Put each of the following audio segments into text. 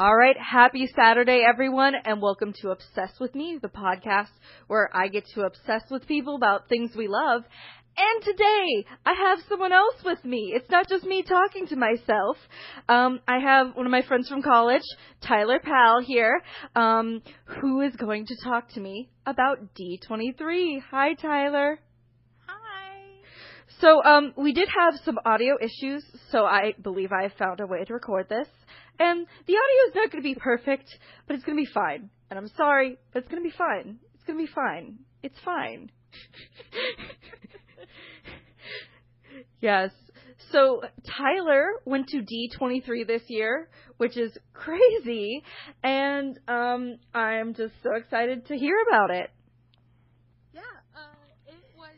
All right, happy Saturday, everyone, and welcome to Obsess with Me, the podcast where I get to obsess with people about things we love. And today, I have someone else with me. It's not just me talking to myself. Um, I have one of my friends from college, Tyler Powell, here, um, who is going to talk to me about D23. Hi, Tyler. So, um, we did have some audio issues, so I believe I found a way to record this. And the audio is not going to be perfect, but it's going to be fine. And I'm sorry, but it's going to be fine. It's going to be fine. It's fine. yes. So Tyler went to D23 this year, which is crazy, and um, I'm just so excited to hear about it. Yeah, uh, it was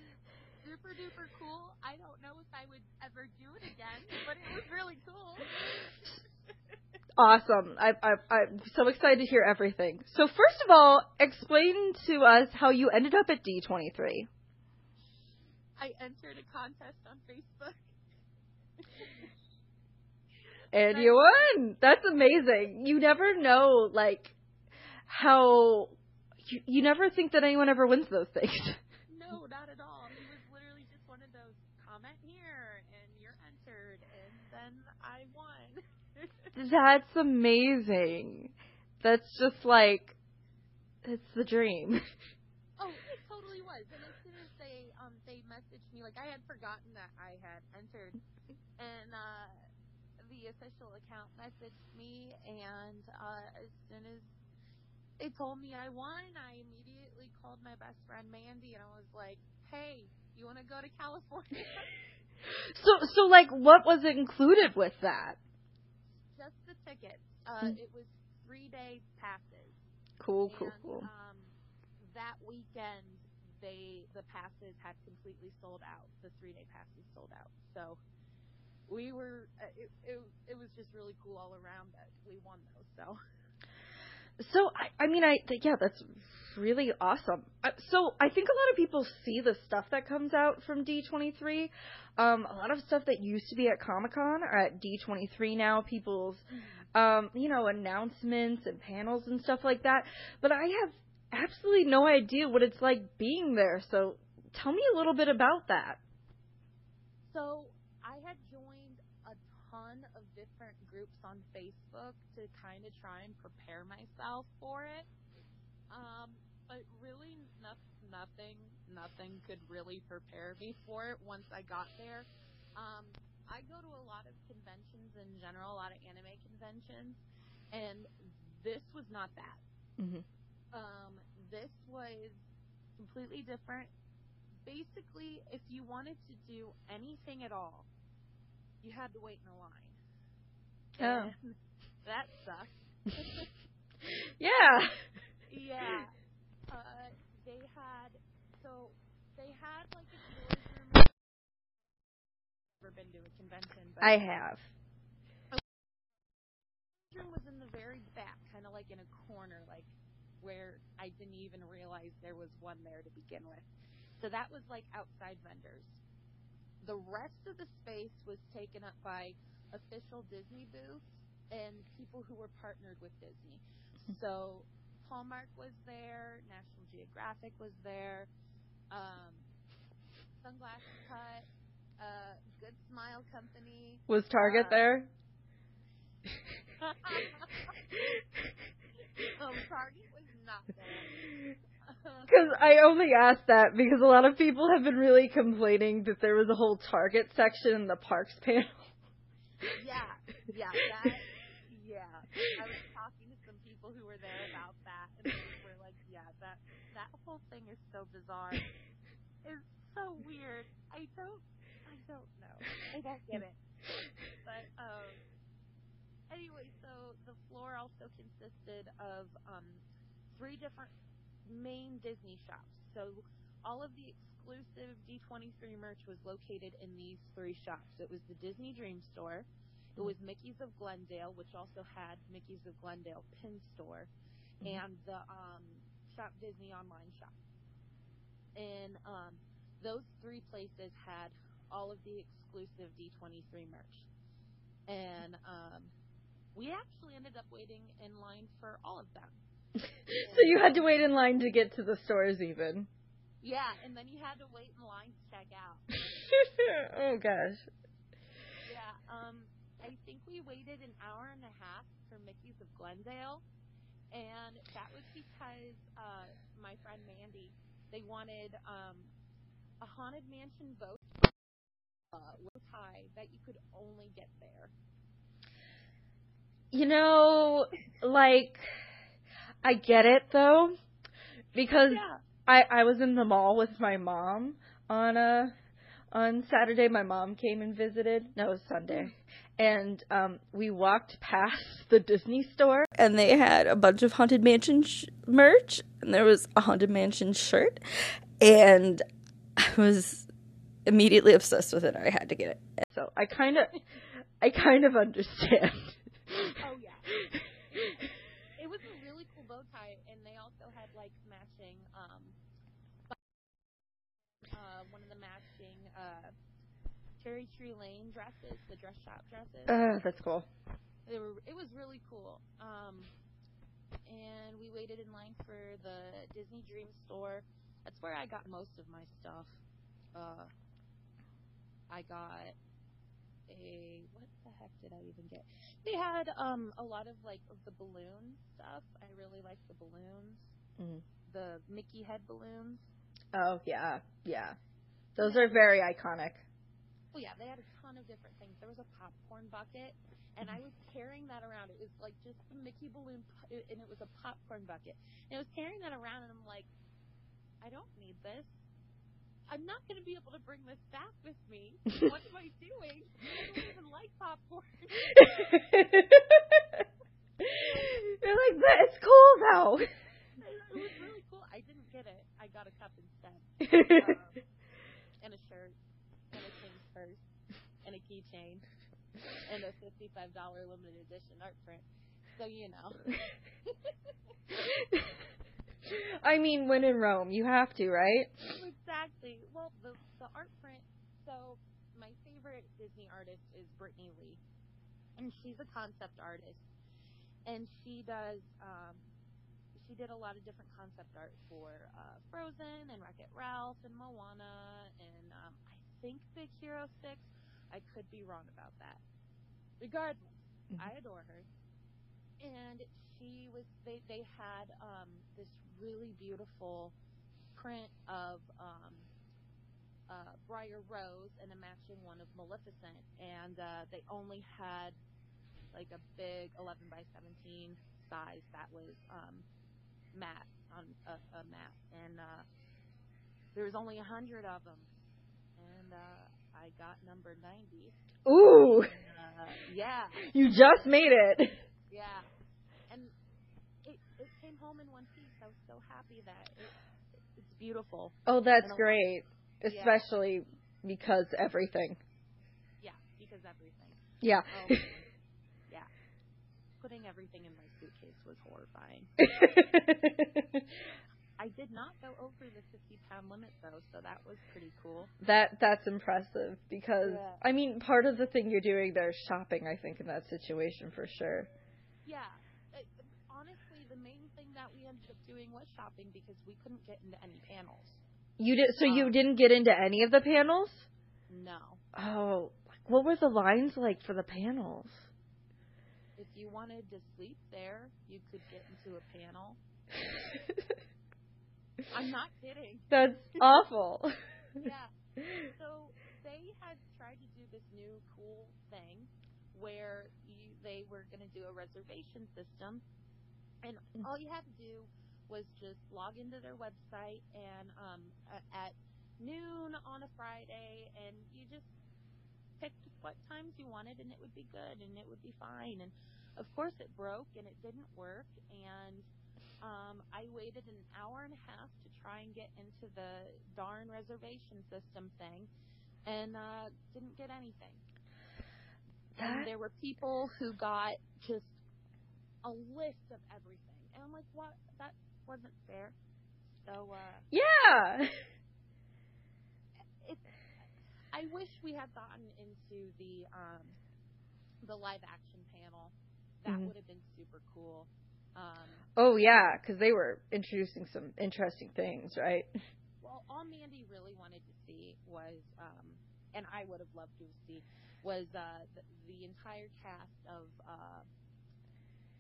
super duper cool. I don't know if I would ever do it again, but it was really cool. Awesome. I, I, I'm so excited to hear everything. So, first of all, explain to us how you ended up at D23. I entered a contest on Facebook. and you won. That's amazing. You never know, like, how. You, you never think that anyone ever wins those things. No, not at all. It was literally just one of those comment here and you're entered, and then I won. That's amazing. That's just like. It's the dream. Oh, it totally was. And as soon as they um they messaged me, like I had forgotten that I had entered, and uh the official account messaged me, and uh as soon as they told me I won, I immediately called my best friend Mandy, and I was like, "Hey, you want to go to California?" So, so like, what was included with that? Just the tickets. Uh, it was three day passes. Cool, cool, and, cool. Um, that weekend, they the passes had completely sold out. The three day passes sold out. So we were. Uh, it, it it was just really cool all around that we won those. So So I, I mean, I yeah, that's really awesome. Uh, So I think a lot of people see the stuff that comes out from D23. Um, a lot of stuff that used to be at Comic Con are at D23 now. People's, um, you know, announcements and panels and stuff like that. But I have absolutely no idea what it's like being there. So tell me a little bit about that. so I had joined a ton of different groups on Facebook to kind of try and prepare myself for it. Um, but really, no, nothing, nothing could really prepare me for it once I got there. Um, I go to a lot of conventions in general, a lot of anime conventions, and this was not that. Mm-hmm. Um, this was completely different. Basically, if you wanted to do anything at all, you had to wait in a line. Oh. And that sucked. Yeah. Yeah. Uh, they had so they had like a storage room. Never been to a convention, but I have. the room was in the very back, kind of like in a corner, like where I didn't even realize there was one there to begin with. So that was like outside vendors. The rest of the space was taken up by official Disney booths and people who were partnered with Disney. So Hallmark was there, National Geographic was there, um, Sunglasses Hut, uh, Good Smile Company. Was Target Uh, there? um, Target was not there. Because I only asked that because a lot of people have been really complaining that there was a whole Target section in the parks panel. yeah, yeah, that, yeah. I was talking to some people who were there about that, and they were like, "Yeah, that that whole thing is so bizarre. It's so weird. I don't, I don't know. I don't get it." But um, anyway, so the floor also consisted of um three different main Disney shops. So all of the exclusive D23 merch was located in these three shops. It was the Disney Dream Store, it was Mickey's of Glendale, which also had Mickey's of Glendale pin store, and the um, Shop Disney online shop. And um, those three places had all of the exclusive D23 merch. And um, we actually ended up waiting in line for all of them. so you had to wait in line to get to the stores, even. Yeah, and then you had to wait in line to check out. oh gosh. Yeah, um, I think we waited an hour and a half for Mickey's of Glendale, and that was because uh, my friend Mandy, they wanted um, a haunted mansion boat uh, with tie that you could only get there. You know, like I get it though, because Yeah. I I was in the mall with my mom on a on Saturday. My mom came and visited. No, it was Sunday. And um we walked past the Disney store and they had a bunch of Haunted Mansion sh- merch and there was a Haunted Mansion shirt and I was immediately obsessed with it. I had to get it. So I kind of I kind of understand. Oh yeah. It was a really cool bow tie, and they also had like matching, um, uh, one of the matching uh, Cherry Tree Lane dresses, the dress shop dresses. Uh, that's cool. They were. It was really cool. Um, and we waited in line for the Disney Dream store. That's where I got most of my stuff. Uh, I got a what the heck did I even get? They had um a lot of like of the balloon stuff. I really like the balloons, Mhm. the Mickey head balloons. Oh yeah, yeah. Those are very iconic. Well, yeah, they had a ton of different things. There was a popcorn bucket, and I was carrying that around. It was like just the Mickey balloon, and it was a popcorn bucket. And I was carrying that around, and I'm like, I don't need this. I'm not going to be able to bring this back with me. What am I doing? I don't even like popcorn. You're like, but it's cool though. it was really cool. I didn't get it. I got a cup instead, um, and a shirt, and a King's purse, and a keychain, and a fifty-five dollar limited edition art print. So you know. I mean, when in Rome, you have to, right? exactly. Well, the the art print. So my favorite Disney artist is Brittney Lee, and she's a concept artist, and she does. Um, she did a lot of different concept art for uh, Frozen and Wreck It Ralph and Moana and um, I think Big Hero Six. I could be wrong about that. Regardless, Mhm. I adore her. And she was they they had um this really beautiful print of um uh Briar Rose and a matching one of Maleficent. And uh they only had like a big 11 by 17 size that was um matte on a, a matte. And uh there was only a hundred of them. And uh I got number 90 Ooh, uh, yeah. You just made it. yeah. It came home in one piece. I was so happy that it, it's beautiful. Oh, that's And a lot- great. Yeah. Especially because everything. Yeah, because everything. Yeah. Oh, yeah. Putting everything in my suitcase was horrifying. I did not go over the 50 pound limit though, so that was pretty cool. that that's impressive because Yeah. I mean, part of the thing you're doing there is shopping. I think in that situation for sure. Yeah. Uh, honestly, the main thing that we ended up doing was shopping because we couldn't get into any panels. You did so you Um, didn't get into any of the panels. No. Oh, what were the lines like for the panels? If you wanted to sleep there, you could get into a panel. I'm not kidding. That's awful. Yeah. So they had tried to do this new cool thing where you, they were going to do a reservation system, and all you had to do was just log into their website and um, at noon on a Friday, and you just picked what times you wanted, and it would be good, and it would be fine. And of course, it broke, and it didn't work, and um, I waited an hour and a half to try and get into the darn reservation system thing, and uh, didn't get anything. That- And there were people who got just a list of everything, and I'm like, what? That wasn't fair. So uh, yeah. it, I wish we had gotten into the um, the live action panel That Mhm. would have been super cool. Um, Oh yeah, because they were introducing some interesting things, right? well, all Mandy really wanted to see was, um, and I would have loved to see, was uh, the, the entire cast of uh,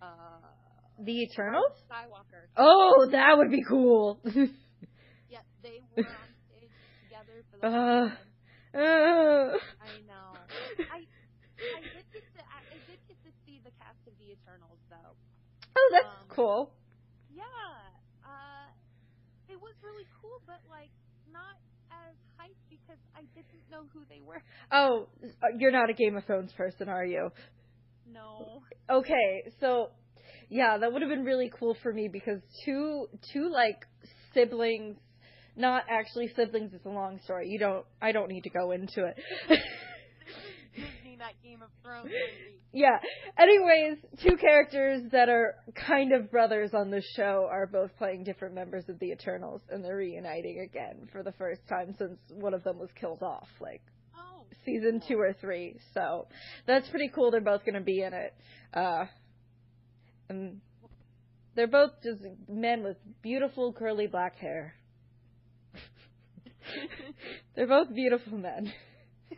uh, The Eternals. Skywalker. Oh, that would be cool. Yeah, they were on stage together for the Uh. Uh, I know. I I did get to I, I did get to see the cast of the Eternals though. oh, that's Um, cool. Yeah. Uh it was really cool but like not as hyped because I didn't know who they were. Oh, you're not a Game of Thrones person, are you? No. Okay, so yeah, that would have been really cool for me because two two like siblings, not actually siblings. It's a long story. You don't. I don't need to go into it. That Game of Thrones movie. yeah. Anyways, two characters that are kind of brothers on the show are both playing different members of the Eternals, and they're reuniting again for the first time since one of them was killed off, like. Season two or three. So that's pretty cool. They're both going to be in it. Uh, and they're both just men with beautiful curly black hair. they're both beautiful men.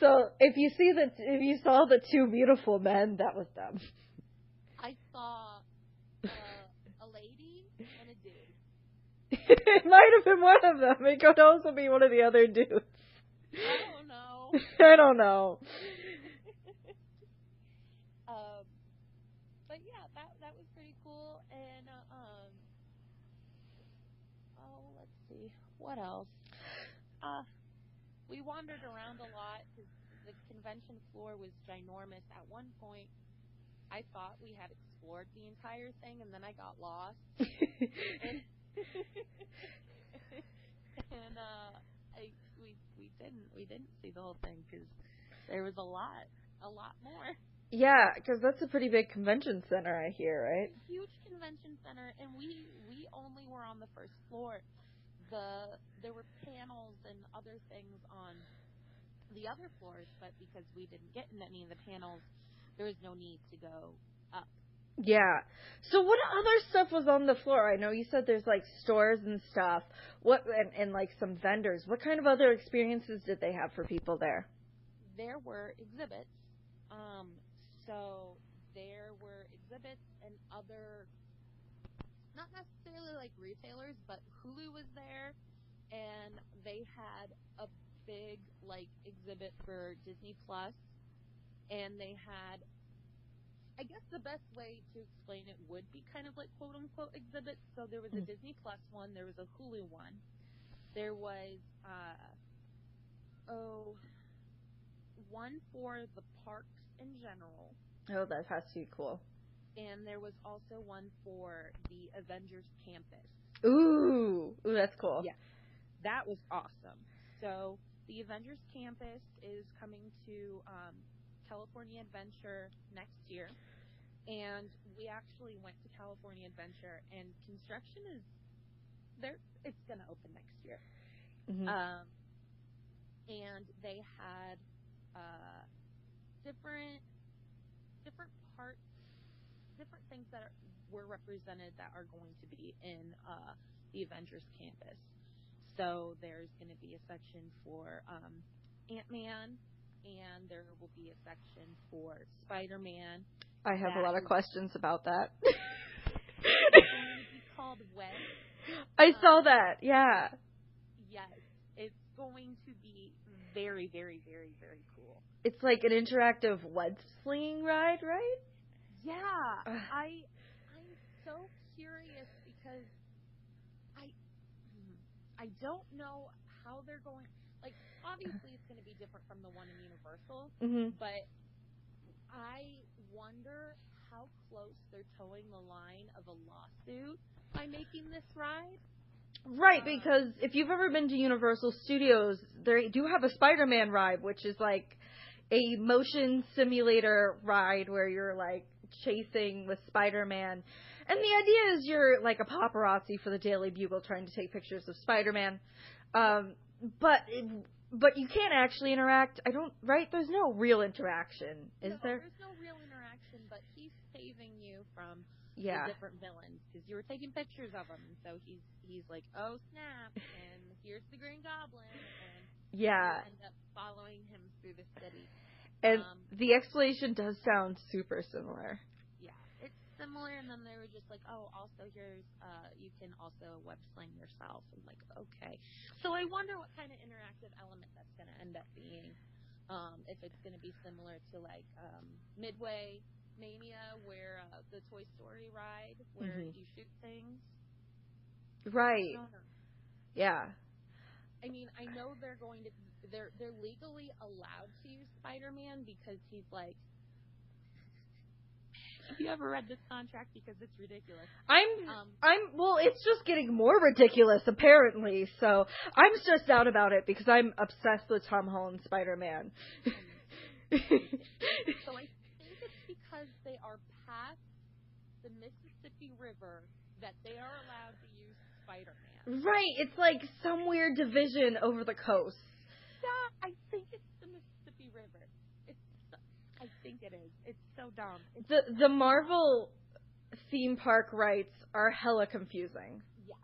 so if you see the if you saw the two beautiful men, that was them. I saw uh, a lady and a dude. it might have been one of them. It could also be one of the other dudes. I don't know. I don't know. um, but yeah, that that was pretty cool. And uh, um, oh, let's see, what else? Uh, we wandered around a lot because the convention floor was ginormous. At one point, I thought we had explored the entire thing, and then I got lost. and and uh, I we we didn't we didn't see the whole thing because there was a lot a lot more. Yeah, because that's a pretty big convention center, I hear, right? huge convention center, and we we only were on the first floor. The there were panels and other things on the other floors, but because we didn't get in any of the panels, there was no need to go up. Yeah. So what other stuff was on the floor? I know you said there's like stores and stuff. What and, and like some vendors. What kind of other experiences did they have for people there? There were exhibits, um, so there were exhibits and other, not necessarily like retailers, but Hulu was there, and they had a big like exhibit for Disney Plus, and they had. I guess the best way to explain it would be kind of like quote unquote exhibits. So there was a Mm. Disney Plus one, there was a Hulu one, there was uh oh one for the parks in general, Oh, that has to be cool. and there was also one for the Avengers campus. Ooh, ooh, that's cool. Yeah. That was awesome. So the Avengers campus is coming to um, California Adventure next year, and we actually went to California Adventure, and construction is there. It's going to open next year. Mhm. Um, and they had uh, different different parts, different things that are, were represented that are going to be in uh, the Avengers campus. So there's going to be a section for um, Ant Man, and there will be a section for Spider Man. I have a lot of questions about that. It's going to be called Web. I saw that. Yeah. Yes, it's going to be very, very, very, very cool. It's like an interactive web slinging ride, right? Yeah, Ugh. I I'm so curious because I hmm, I don't know how they're going. Obviously, it's going to be different from the one in Universal, Mhm. but I wonder how close they're towing the line of a lawsuit by making this ride. Right, Uh, because if you've ever been to Universal Studios, they do have a Spider-Man ride, which is like a motion simulator ride where you're like chasing with Spider-Man. And the idea is you're like a paparazzi for the Daily Bugle trying to take pictures of Spider-Man. Um, but it, but you can't actually interact. I don't. Right? There's no real interaction, is no, there? There's no real interaction, but he's saving you from Yeah. the different villains because you were taking pictures of them, and so he's he's like, oh snap, and here's the Green Goblin, and Yeah. end up following him through the city. And um, the explanation does sound super similar. Similar, and then they were just like, oh, also here's uh, you can also web sling yourself. I'm like, okay. So I wonder what kind of interactive element that's going to end up being. Um, if it's going to be similar to like um, Midway Mania, where uh, the Toy Story ride, where Mhm. you shoot things. Right. I don't know. Yeah. I mean, I know they're going to they're they're legally allowed to use Spider-Man because he's like. Have you ever read this contract? Because it's ridiculous. I'm Um, I'm well, it's just getting more ridiculous apparently. So I'm stressed out about it because I'm obsessed with Tom Holland Spider-Man. So I think it's because they are past the Mississippi River that they are allowed to use Spider-Man. right, it's like some weird division over the coast. Yeah, I think it's the Mississippi River. It's, I think it is. It's so dumb. It's, The the Marvel theme park rights are hella confusing. yeah.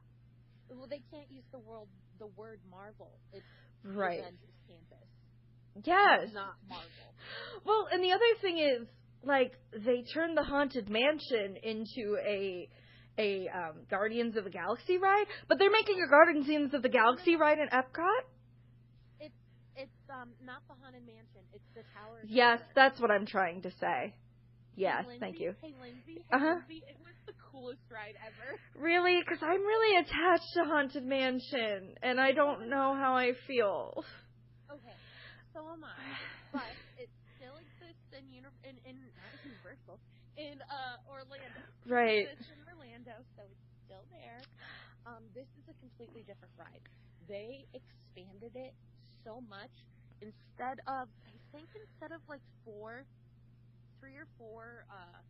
Well, they can't use the world the word Marvel. It's Right. Campus. Yes. Not Marvel. Well, and the other thing is, like, they turned the haunted mansion into a a um, Guardians of the Galaxy ride, but they're making a Guardians of the Galaxy ride in Epcot. It's it's um not the haunted mansion. It's the Tower. of Yes, Terror. that's what I'm trying to say. Yes, Hey, thank you. Hey Lindsay. Hey Uh-huh. Lindsay. It was the coolest ride ever. Really, because I'm really attached to Haunted Mansion, and I don't know how I feel. Okay, so am I. But it still exists in uni- in, in not Universal in uh Orlando. Right. It exists in Orlando, so it's still there. Um, this is a completely different ride. They expanded it so much. Instead of, I think instead of like four, three or four uh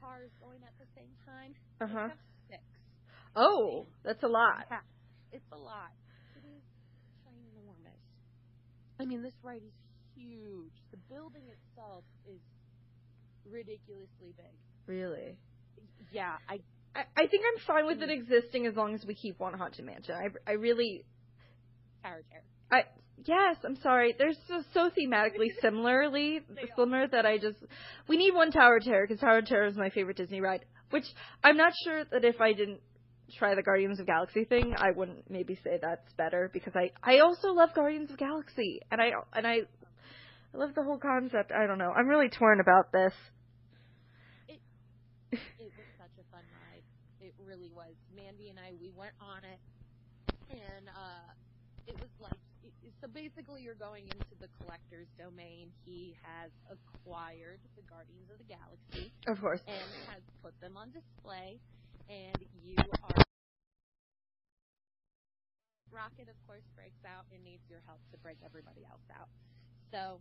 cars going at the same time, Uh they huh. have six. Oh, that's a lot. Yeah, it's a lot. It is ginormous. I mean, this ride is huge. The building itself is ridiculously big. Really. Yeah, I I, I think I'm fine with it existing as long as we keep one Haunted Mansion. I, I really Tower Terror. I yes, I'm sorry. They're so, so thematically similarly similar that I just we need one Tower of Terror because Tower of Terror is my favorite Disney ride. Which I'm not sure that if I didn't try the Guardians of Galaxy thing, I wouldn't maybe say that's better because I I also love Guardians of Galaxy and I and I I love the whole concept. I don't know. I'm really torn about this. It was such a fun ride. It really was. Mandy and I, we went on it, and uh, it was like it, so. Basically, you're going into the collector's domain. He has acquired the Guardians of the Galaxy. Of course. and has put them on display. And you are. Rocket, of course, breaks out and needs your help to break everybody else out. So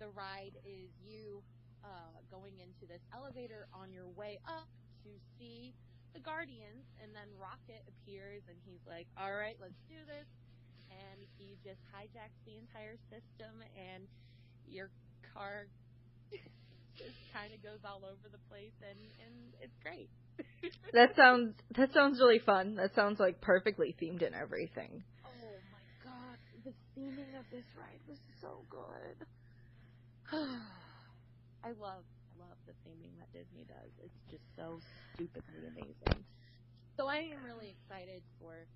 the ride is you uh, going into this elevator on your way up to see the Guardians, and then Rocket appears and he's like, "All right, let's do this." And he just hijacks the entire system, and your car just kind of goes all over the place, and and it's great. That sounds that sounds really fun. That sounds like perfectly themed and everything. Oh my god, the theming of this ride was so good. I love I love the theming that Disney does. It's just so stupidly amazing. So I am really excited for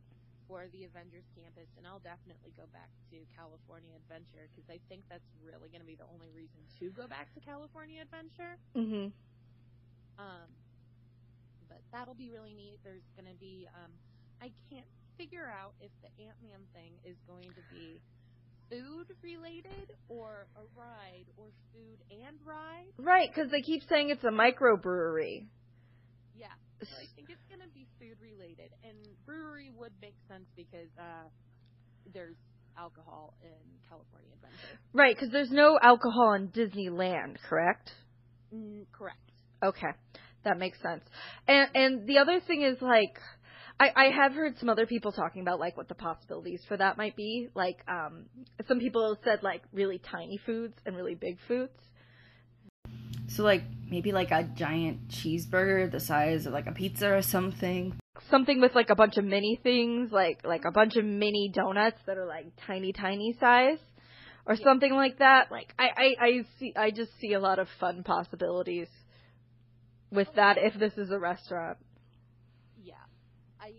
for the Avengers campus, and I'll definitely go back to California Adventure because I think that's really going to be the only reason to go back to California Adventure. Mhm. Um, but that'll be really neat. There's going to be, um, I can't figure out if the Ant Man thing is going to be food related or a ride or food and ride. Right, because they keep saying it's a microbrewery. Yeah, so I think it's going to be food related, and brewery would make sense because uh, there's alcohol in California Adventure. Right, because there's no alcohol in Disneyland, correct? Mm, correct. Okay, that makes sense. And and the other thing is like, I, I have heard some other people talking about like what the possibilities for that might be. Like, um, some people said like really tiny foods and really big foods. So like maybe like a giant cheeseburger the size of like a pizza or something. Something with like a bunch of mini things, like like a bunch of mini donuts that are like tiny, tiny size, or Yeah. something like that. Like I, I, I see, I just see a lot of fun possibilities with that if this is a restaurant. Yeah. I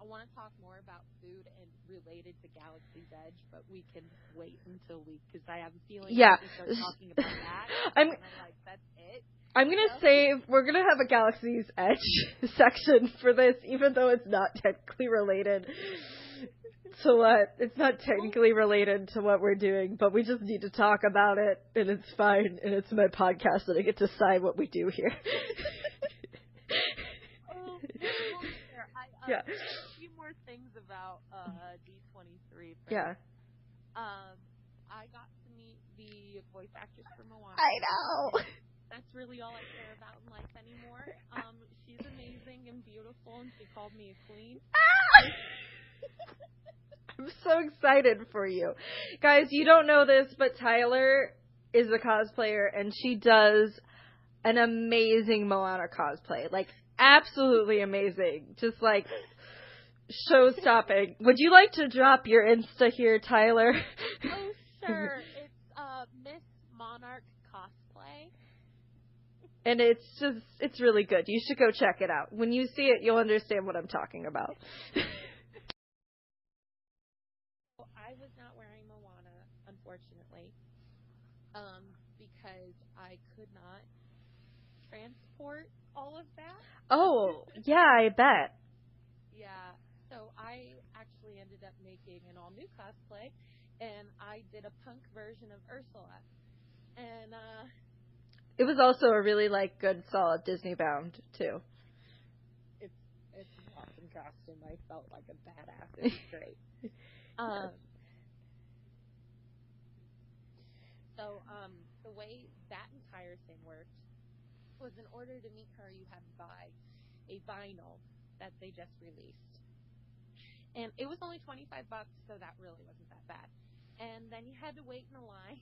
I want to talk more about food and related to Galaxy's Edge, but we can wait until we because I have a feeling Yeah. if we start talking about that. I'm- I'm like, that's it. I'm gonna Yeah. save. We're gonna have a Galaxy's Edge section for this, even though it's not technically related to what. It's not technically related to what we're doing, but we just need to talk about it, and it's fine. And it's my podcast, and I get to decide what we do here. Oh, there. I, uh, Yeah. A few more things about uh, D23. first. yeah. Um, I got to meet the voice actress for Moana. I know. That's really all I care about in life anymore. Um, she's amazing and beautiful, and she called me a queen. I'm so excited for you. Guys, you don't know this, but Tyler is a cosplayer and she does an amazing Moana cosplay. Like absolutely amazing. Just like show stopping. Would you like to drop your Insta here, Tyler? Oh, sure. It's uh, Miss Monarch cosplay. and it's just it's really good. You should go check it out. When you see it, you'll understand what I'm talking about. Well, I was not wearing Moana, unfortunately, um, because I could not transport all of that. oh, yeah, I bet. Yeah, so I actually ended up making an all new cosplay, and I did a punk version of Ursula. And uh, It was also a really like good solid Disney bound too. it's it's an awesome costume. I felt like a badass. It was great. um, so um, the way that entire thing worked was in order to meet her, you had to buy a vinyl that they just released, and it was only twenty five bucks, so that really wasn't that bad. And then you had to wait in a line.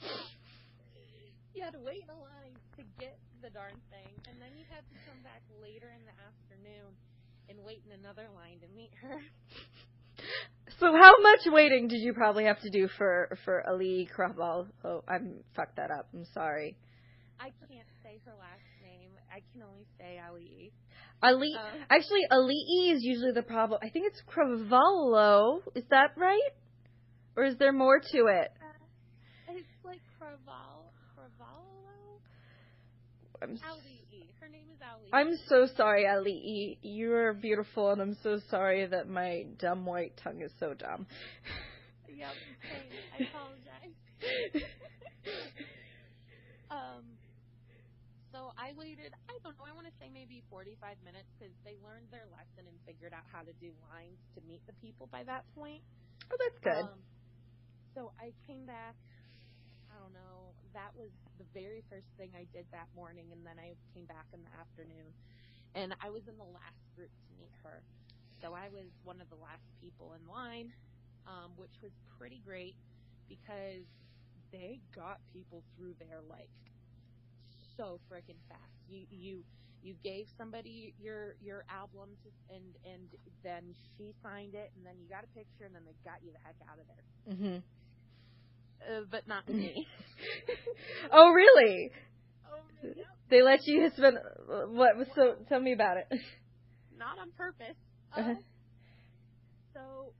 you had to wait in a line to get the darn thing, and then you had to come back later in the afternoon and wait in another line to meet her. So how much waiting did you probably have to do for for Ali Kraval? Oh, I'm fucked that up. I'm sorry. I can't say her last name. I can only say Ali. Ali Um, actually Ali is usually the problem. I think it's Cravallo. Is that right? Or is there more to it? Uh, it's like Craval, Cravallo? I'm s- Ali. Her name is Ali. I'm so sorry, Ali. You're beautiful, and I'm so sorry that my dumb white tongue is so dumb. Yep. I apologize. Um, so I waited, I don't know, I want to say maybe 45 minutes because they learned their lesson and figured out how to do lines to meet the people by that point. oh, that's good. Um, so I came back. I don't know. That was the very first thing I did that morning, and then I came back in the afternoon, and I was in the last group to meet her. So I was one of the last people in line, um, which was pretty great because they got people through there like so freaking fast. You you you gave somebody your your album to, and and then she signed it and then you got a picture and then they got you the heck out of there. hmm Uh, but not me. oh, really? oh. They let you spend what? So tell me about it. Not on purpose. Uh-huh. Um, so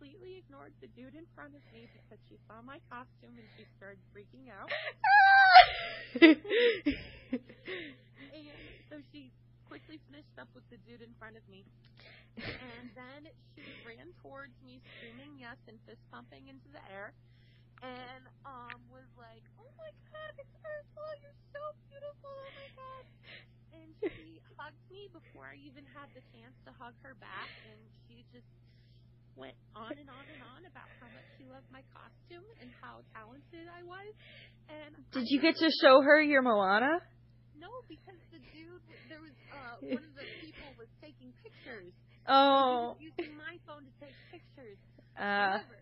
completely ignored the dude in front of me because she saw my costume and she started freaking out. And so she quickly finished up with the dude in front of me. And then she ran towards me, screaming yes and fist pumping into the air. And um was like, Oh my god, it's Ursula, you're so beautiful, oh my god. And she hugged me before I even had the chance to hug her back and she just went on and on and on about how much she loved my costume and how talented I was. And Did you get to show her your Moana? No, because the dude, there was uh, one of the people was taking pictures. Oh. Using my phone to take pictures. Uh, However,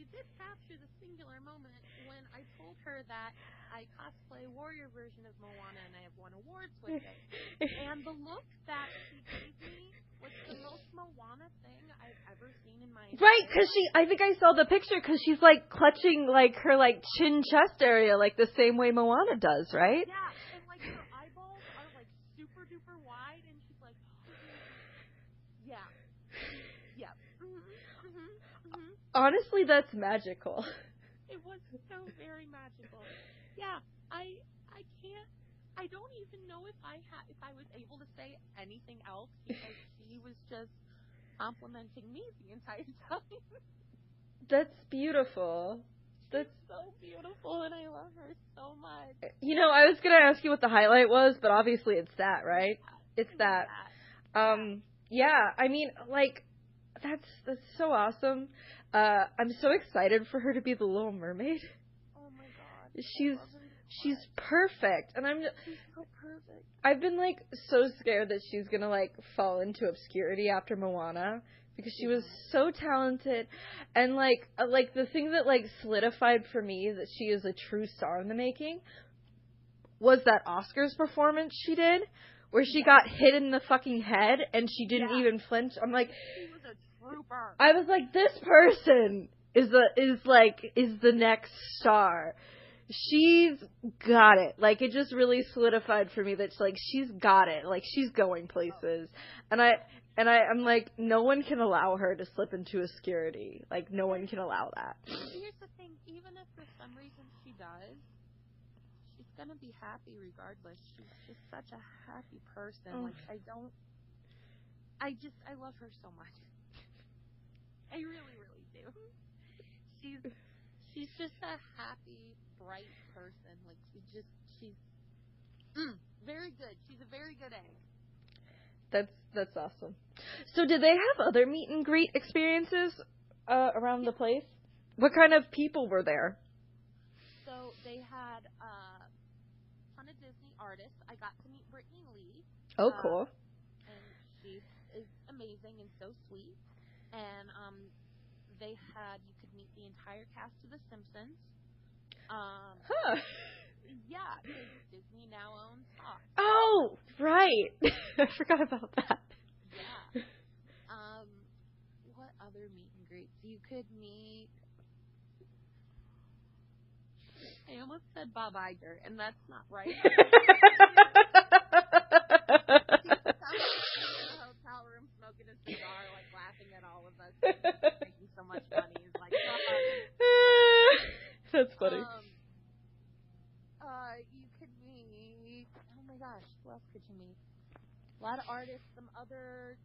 he did capture the singular moment when I told her that I cosplay warrior version of Moana and I have won awards with it. And the look that she gave me was the most Moana thing I've ever seen in my life. right, because she. I think I saw the picture because she's like clutching like her like chin chest area like the same way Moana does, right? Yeah, and like her eyeballs are like super duper wide, and she's like, yeah, yeah, hmm hmm hmm Honestly, that's magical. It was so very magical. Yeah, I I can't. I don't even know if I ha- if I was able to say anything else because she was just complimenting me the entire time. That's beautiful. That's so beautiful, and I love her so much. you know, I was gonna ask you what the highlight was, but obviously it's that, right? It's that. Um, yeah, I mean, like, that's that's so awesome. Uh, I'm so excited for her to be the Little Mermaid. Oh my god. She's love her so she's perfect, and I'm she's so perfect. I've been like so scared that she's gonna like fall into obscurity after Moana because she was so talented, and like uh, like the thing that like solidified for me that she is a true star in the making was that Oscars performance she did. Where she got hit in the fucking head and she didn't Yeah. even flinch. I'm like, She was a trooper. I was like, this person is the is like is the next star. She's got it. Like it just really solidified for me that like she's got it. Like she's going places. And I and I I'm like no one can allow her to slip into obscurity. Like no one can allow that. Here's the thing, even if for some reason she does, she's gonna be happy regardless. She's just such a happy person. Oh. Like I don't I just I love her so much. I really, really do. She's she's just a happy, bright person. Like she just she's mm, very good. She's a very good egg. That's that's awesome. So did they have other meet and greet experiences uh, around the place? What kind of people were there? So they had uh, a ton of Disney artists. I got to meet Brittney Lee. Oh, Uh, cool. and she is amazing and so sweet. And um, they had you could meet the entire cast of The Simpsons. Um, Huh. yeah, Disney now owns Fox. Oh, right. I forgot about that. Yeah. Um, what other meet and greets? You could meet. I almost said Bob Iger, and that's not right. He's in the hotel room smoking a cigar, like laughing at all of us, making so much money. He's like, That's funny. Um, uh, you could meet. Oh my gosh, who else could you meet? A lot of artists, some other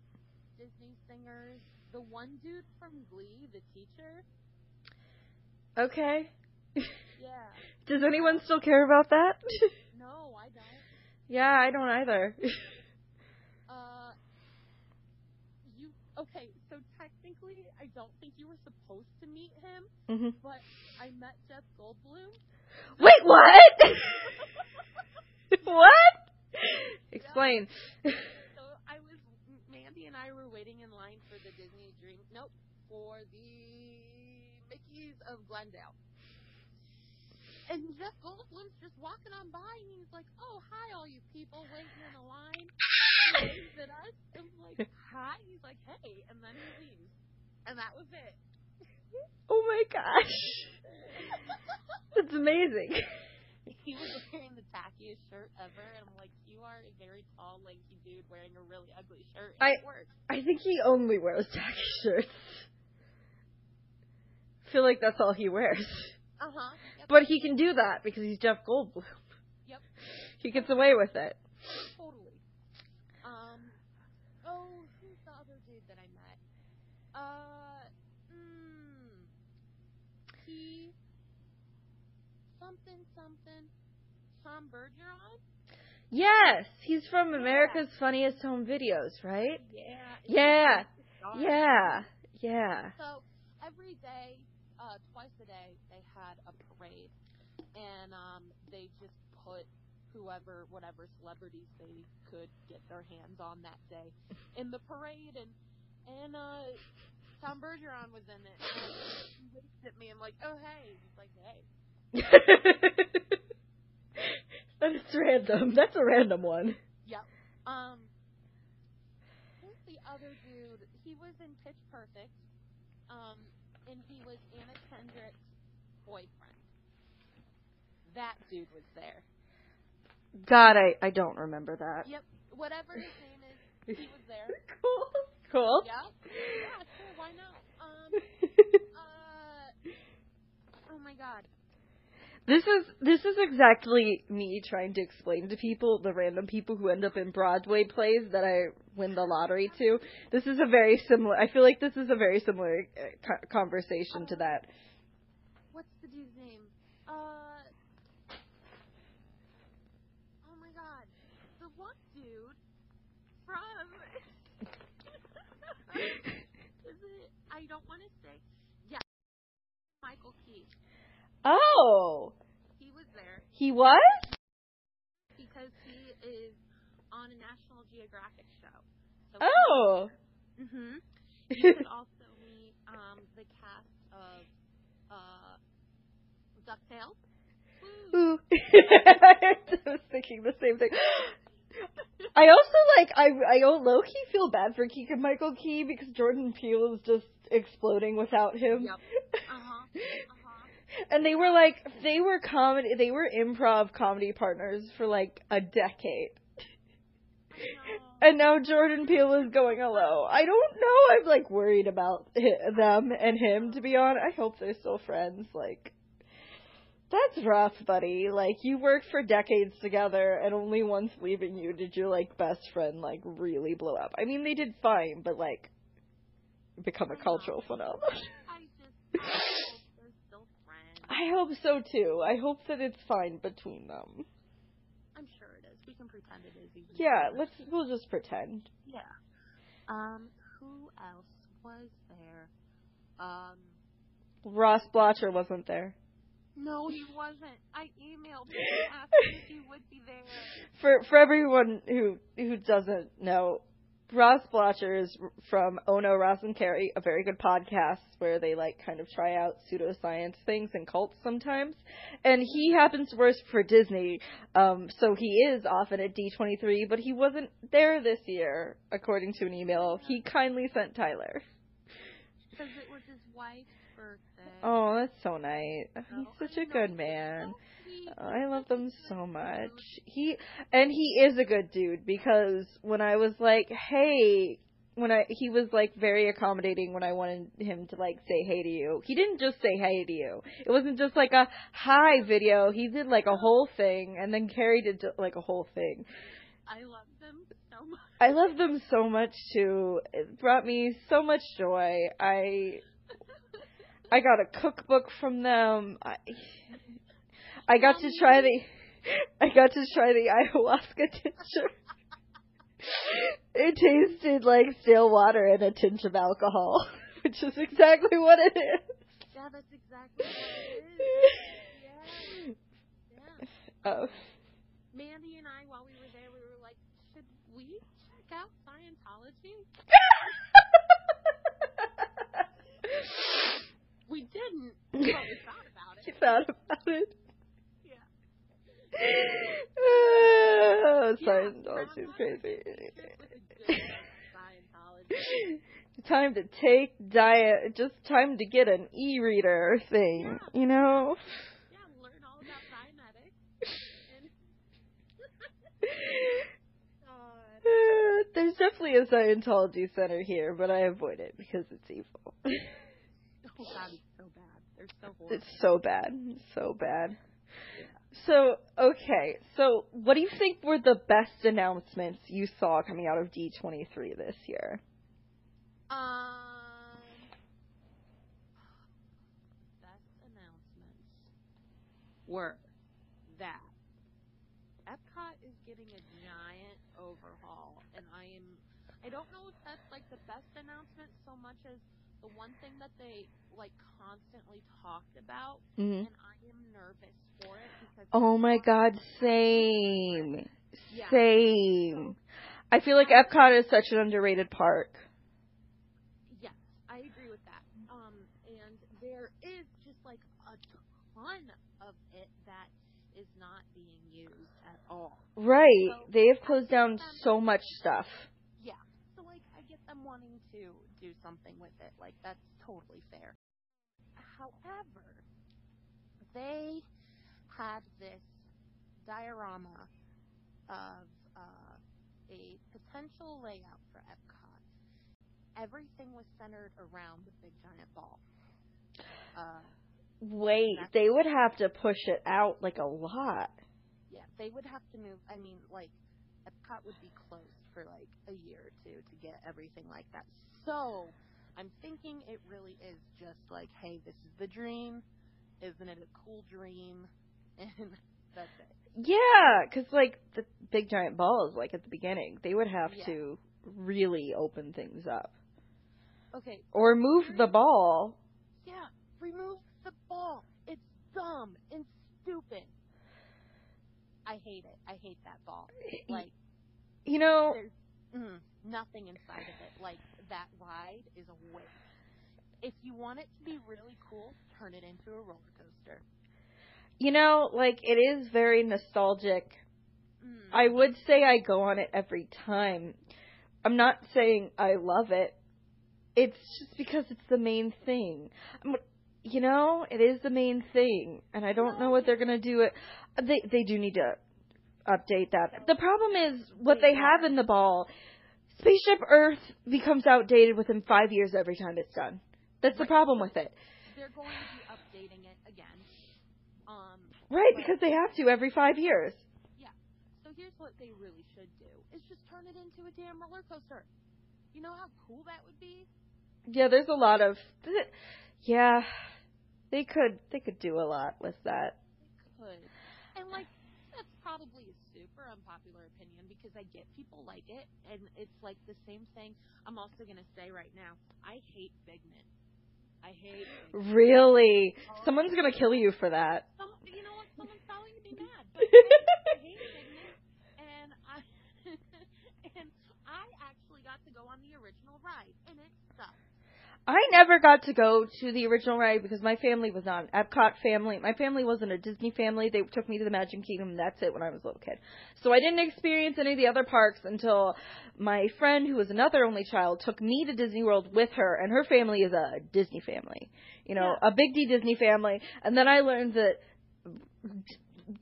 Disney singers. The one dude from Glee, the teacher. Okay. Yeah. Does anyone still care about that? No, I don't. yeah, I don't either. Uh, you okay? I don't think you were supposed to meet him, hmm but I met Jeff Goldblum. Wait, what? what? Explain. So I was Mandy and I were waiting in line for the Disney Dream. Nope, for the Mickey's of Glendale. And Jeff Goldblum's just walking on by, and he's like, "Oh, hi, all you people waiting in a line." He waves at us. I'm like, "Hi." He's like, "Hey," and then he leaves, and that was it. oh my gosh. That's amazing. He was wearing the tackiest shirt ever, and I'm like, "You are a very tall, lanky dude wearing a really ugly shirt." I- it worked. I think he only wears tacky shirts. I feel like that's all he wears. Uh huh. Yep. But he can do that because he's Jeff Goldblum. Yep. He gets away with it. Totally. Um. Oh, who's the other dude that I met? Uh. Mm, he. Something. Tom Bergeron. Yes, he's from America's Funniest Home Videos, right? Yeah. Yeah. he's a star. Yeah, yeah. So every day, uh, twice a day, they had a parade, and um, they just put whoever, whatever celebrities they could get their hands on that day in the parade, and and uh, Tom Bergeron was in it. And he winked at me. I'm like, oh hey. He's like, hey. That's random. That's a random one. Yep. Um. Who's the other dude? He was in Pitch Perfect. Um, and he was Anna Kendrick's boyfriend. That dude was there. God, I I don't remember that. Yep. Whatever his name is, he was there. cool. Cool. Yeah. Yeah. Sure. Why not? Um. Uh. Oh my God. This is this is exactly me trying to explain to people the random people who end up in Broadway plays that I win the lottery to. This is a very similar. I feel like this is a very similar uh, co- conversation to that. What's the dude's name? Uh. Oh my God. The one dude from. Is it? I don't want to say. Yeah. Michael Key. Oh, He was there he was. because he is on a National Geographic show. So Oh. hmm You could also meet um, the cast of uh, DuckTales. Ooh. I was thinking the same thing. I also like I I low key feel bad for Keegan Michael Key because Jordan Peele is just exploding without him. Yep. Uh-huh. Uh-huh. And they were like they were comedy they were improv comedy partners for like a decade. And now Jordan Peele is going alone. I don't know. I'm like worried about them and him to be honest. I hope they're still friends. Like that's rough, buddy. Like you worked for decades together and only once leaving you did your like best friend like really blow up. I mean they did fine, but like become a cultural phenomenon. I just I hope they're still friends. I hope so too. I hope that it's fine between them. I'm sure it is. We can pretend it is. Yeah, let's we'll just pretend. Yeah. Um. Who else was there? Um. Ross Blocher wasn't there. No, he wasn't. I emailed him asking if he would be there. For for everyone who who doesn't know, Ross Blocher is from Ono Ross and Carrie, a very good podcast where they like kind of try out pseudoscience things and cults sometimes. And he happens to work for Disney, um, so he is often at D23, but he wasn't there this year, according to an email he kindly sent Tyler. Because it was his wife's birthday. Oh, that's so nice. He's Oh, such a good man. I love them so much. He and he is a good dude because when I was like, "Hey," when I he was like very accommodating when I wanted him to like say hey to you. He didn't just say hey to you. It wasn't just like a hi video. He did like a whole thing and then Carrie did like a whole thing. I love them so much. I love them so much too. It brought me so much joy. I I got a cookbook from them. I I got to try the I got to try the ayahuasca tincture. It tasted like stale water and a tinge of alcohol, which is exactly what it is. Yeah, that's exactly what it is. Yeah. Yeah. Oh. Mandy and I, while we were there, we were like, should we check out Scientology? We didn't, but we thought about you it. thought about it? Yeah. Oh, Yeah, Scientology is crazy. one, relationship with a good Scientology. time to take diet, just time to get an e-reader thing, you know? Yeah, learn all about Dianetics. Uh, There's definitely a Scientology center here, but I avoid it because it's evil. Oh God, it's so bad. They're so horrible. It's so bad. So bad. So, okay. So, what do you think were the best announcements you saw coming out of D23 this year? Um, best announcements were that Epcot is getting a giant overhaul, and I am. I don't know if that's like the best announcement so much as the one thing that they like constantly talked about, hmm and I am nervous for it because. Oh my god, same. Yeah. Same. I feel like Epcot is such an underrated park. Yes, I agree with that. Um, and there is just like a ton of it that is not being used at all. Right. So, They have closed down so much stuff. Yeah. So like I get them wanting to do something with it. Like that's totally fair. However, they had this diorama of uh, a potential layout for Epcot. Everything was centered around the big giant ball. Uh, Wait, they would have to push it out like a lot. yeah, they would have to move. I mean, like Epcot would be closed for like a year or two to get everything like that. So I'm thinking it really is just like, hey, this is the dream. Isn't it a cool dream? And that's it. Yeah, because like the big giant balls, like at the beginning, they would have Yeah. to really open things up Okay, or move the ball. yeah, remove the ball. It's dumb and stupid. I hate it. I hate that ball. Like You know, mm, nothing inside of it. Like that ride is a waste. If you want it to be really cool, turn it into a roller coaster. you know, like it is very nostalgic. Mm. I would say I go on it every time. I'm not saying I love it. It's just because it's the main thing. I'm, you know, it is the main thing, and I don't know what they're gonna do. It they they do need to update that. The problem is what they have in the ball. Spaceship Earth becomes outdated within five years every time it's done. That's the problem with it, They're going to be updating it again. Um, right? Because they have to every five years. Yeah. So here's what they really should do: is just turn it into a damn roller coaster. You know how cool that would be? Yeah, there's a lot of yeah. They could they could do a lot with that. They could. And like that's probably unpopular opinion because I get people like it and it's like the same thing. I'm also gonna say right now, I hate Figment. I hate Figment. Really, someone's gonna kill you for that. Some, you know what? Someone's probably gonna be mad, but I hate Figment, and I and I actually got to go on the original ride, and it sucked. I never got to go to the original ride because my family was not an Epcot family. My family wasn't a Disney family. They took me to the Magic Kingdom and that's it when I was a little kid. So I didn't experience any of the other parks until my friend who was another only child took me to Disney World with her and her family is a Disney family. You know, a big D Disney family. And then I learned that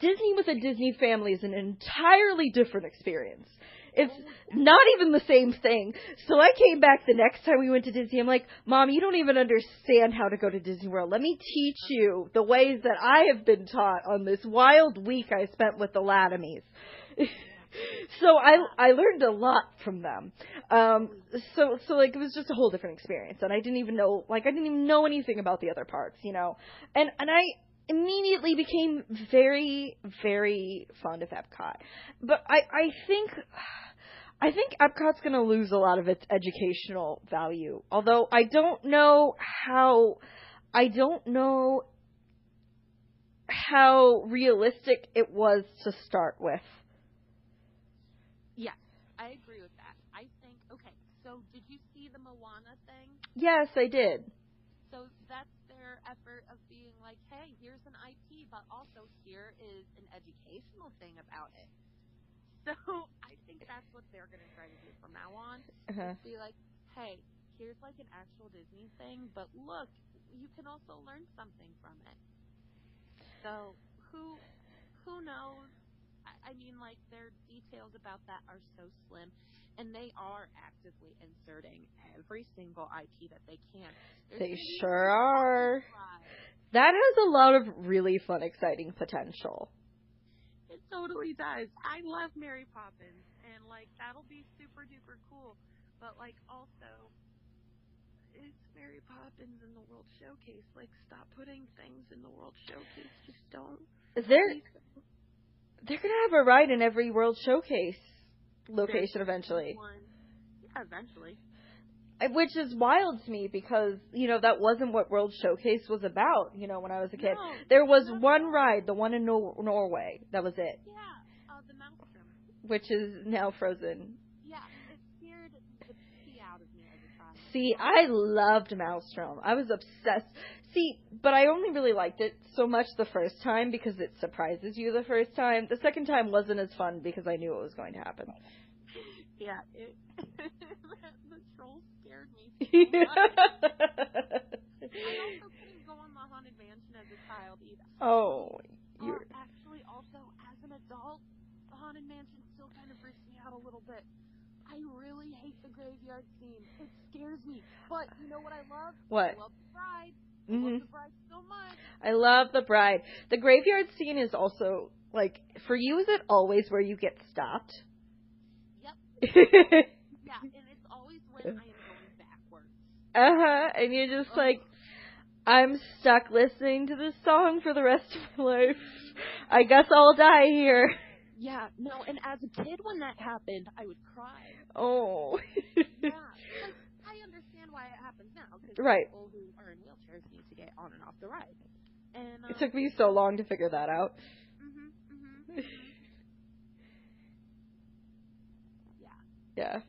Disney with a Disney family is an entirely different experience. It's not even the same thing. So I came back the next time we went to Disney. I'm like, Mom, you don't even understand how to go to Disney World. Let me teach you the ways that I have been taught on this wild week I spent with the Latimies. so I I learned a lot from them. Um so so like it was just a whole different experience and I didn't even know like I didn't even know anything about the other parks, you know. And and I immediately became very very fond of Epcot. But I I think I think Epcot's going to lose a lot of its educational value. Although I don't know how I don't know how realistic it was to start with. Yes, I agree with that. I think okay. So did you see the Moana thing? Yes, I did. So that's their effort of being like, hey, here's an IP, but also here is an educational thing about it. So I think that's what they're going to try to do from now on. Uh-huh. Be like, hey, here's like an actual Disney thing, but look, you can also learn something from it. So who who knows? I, I mean, like their details about that are so slim, and they are actively inserting every single IP that they can. There's They sure are. That has a lot of really fun, exciting potential. It totally does. I love Mary Poppins, and like that'll be super duper cool. But like also, it's Mary Poppins in the World Showcase. Like, stop putting things in the World Showcase. Just don't. They're they're gonna have a ride in every World Showcase location eventually. One. Yeah, eventually. I- which is wild to me because you know that wasn't what World Showcase was about. You know, when I was a kid, No, there was no, one ride, the one in Nor- Norway, that was it, Yeah, uh, the Maelstrom. which is now frozen. Yeah, it scared the pee out of me as a child. See, I loved Maelstrom. I was obsessed. See, but I only really liked it so much the first time because it surprises you the first time. The second time wasn't as fun because I knew what was going to happen. Yeah, it, the troll scared me. I also couldn't go on the haunted mansion as a child either. oh, Uh, you're actually, also as an adult, the haunted mansion still kind of freaks me out a little bit. I really hate the graveyard scene. It scares me. But you know what I love? what? I love the bride. I hmm love the bride so much. I love the bride. The graveyard scene is also like for you. Is it always where you get stopped? Yep. Yeah, and it's always when I am going backwards. uh huh. And you're just like, I'm stuck listening to this song for the rest of my life. I guess I'll die here. Yeah, no, and as a kid when that happened, I would cry. Oh. Yeah, like, I understand why it happens now, because Right. people who are in wheelchairs need to get on and off the ride. And um, It took me so long to figure that out. hmm hmm Yeah. Yeah.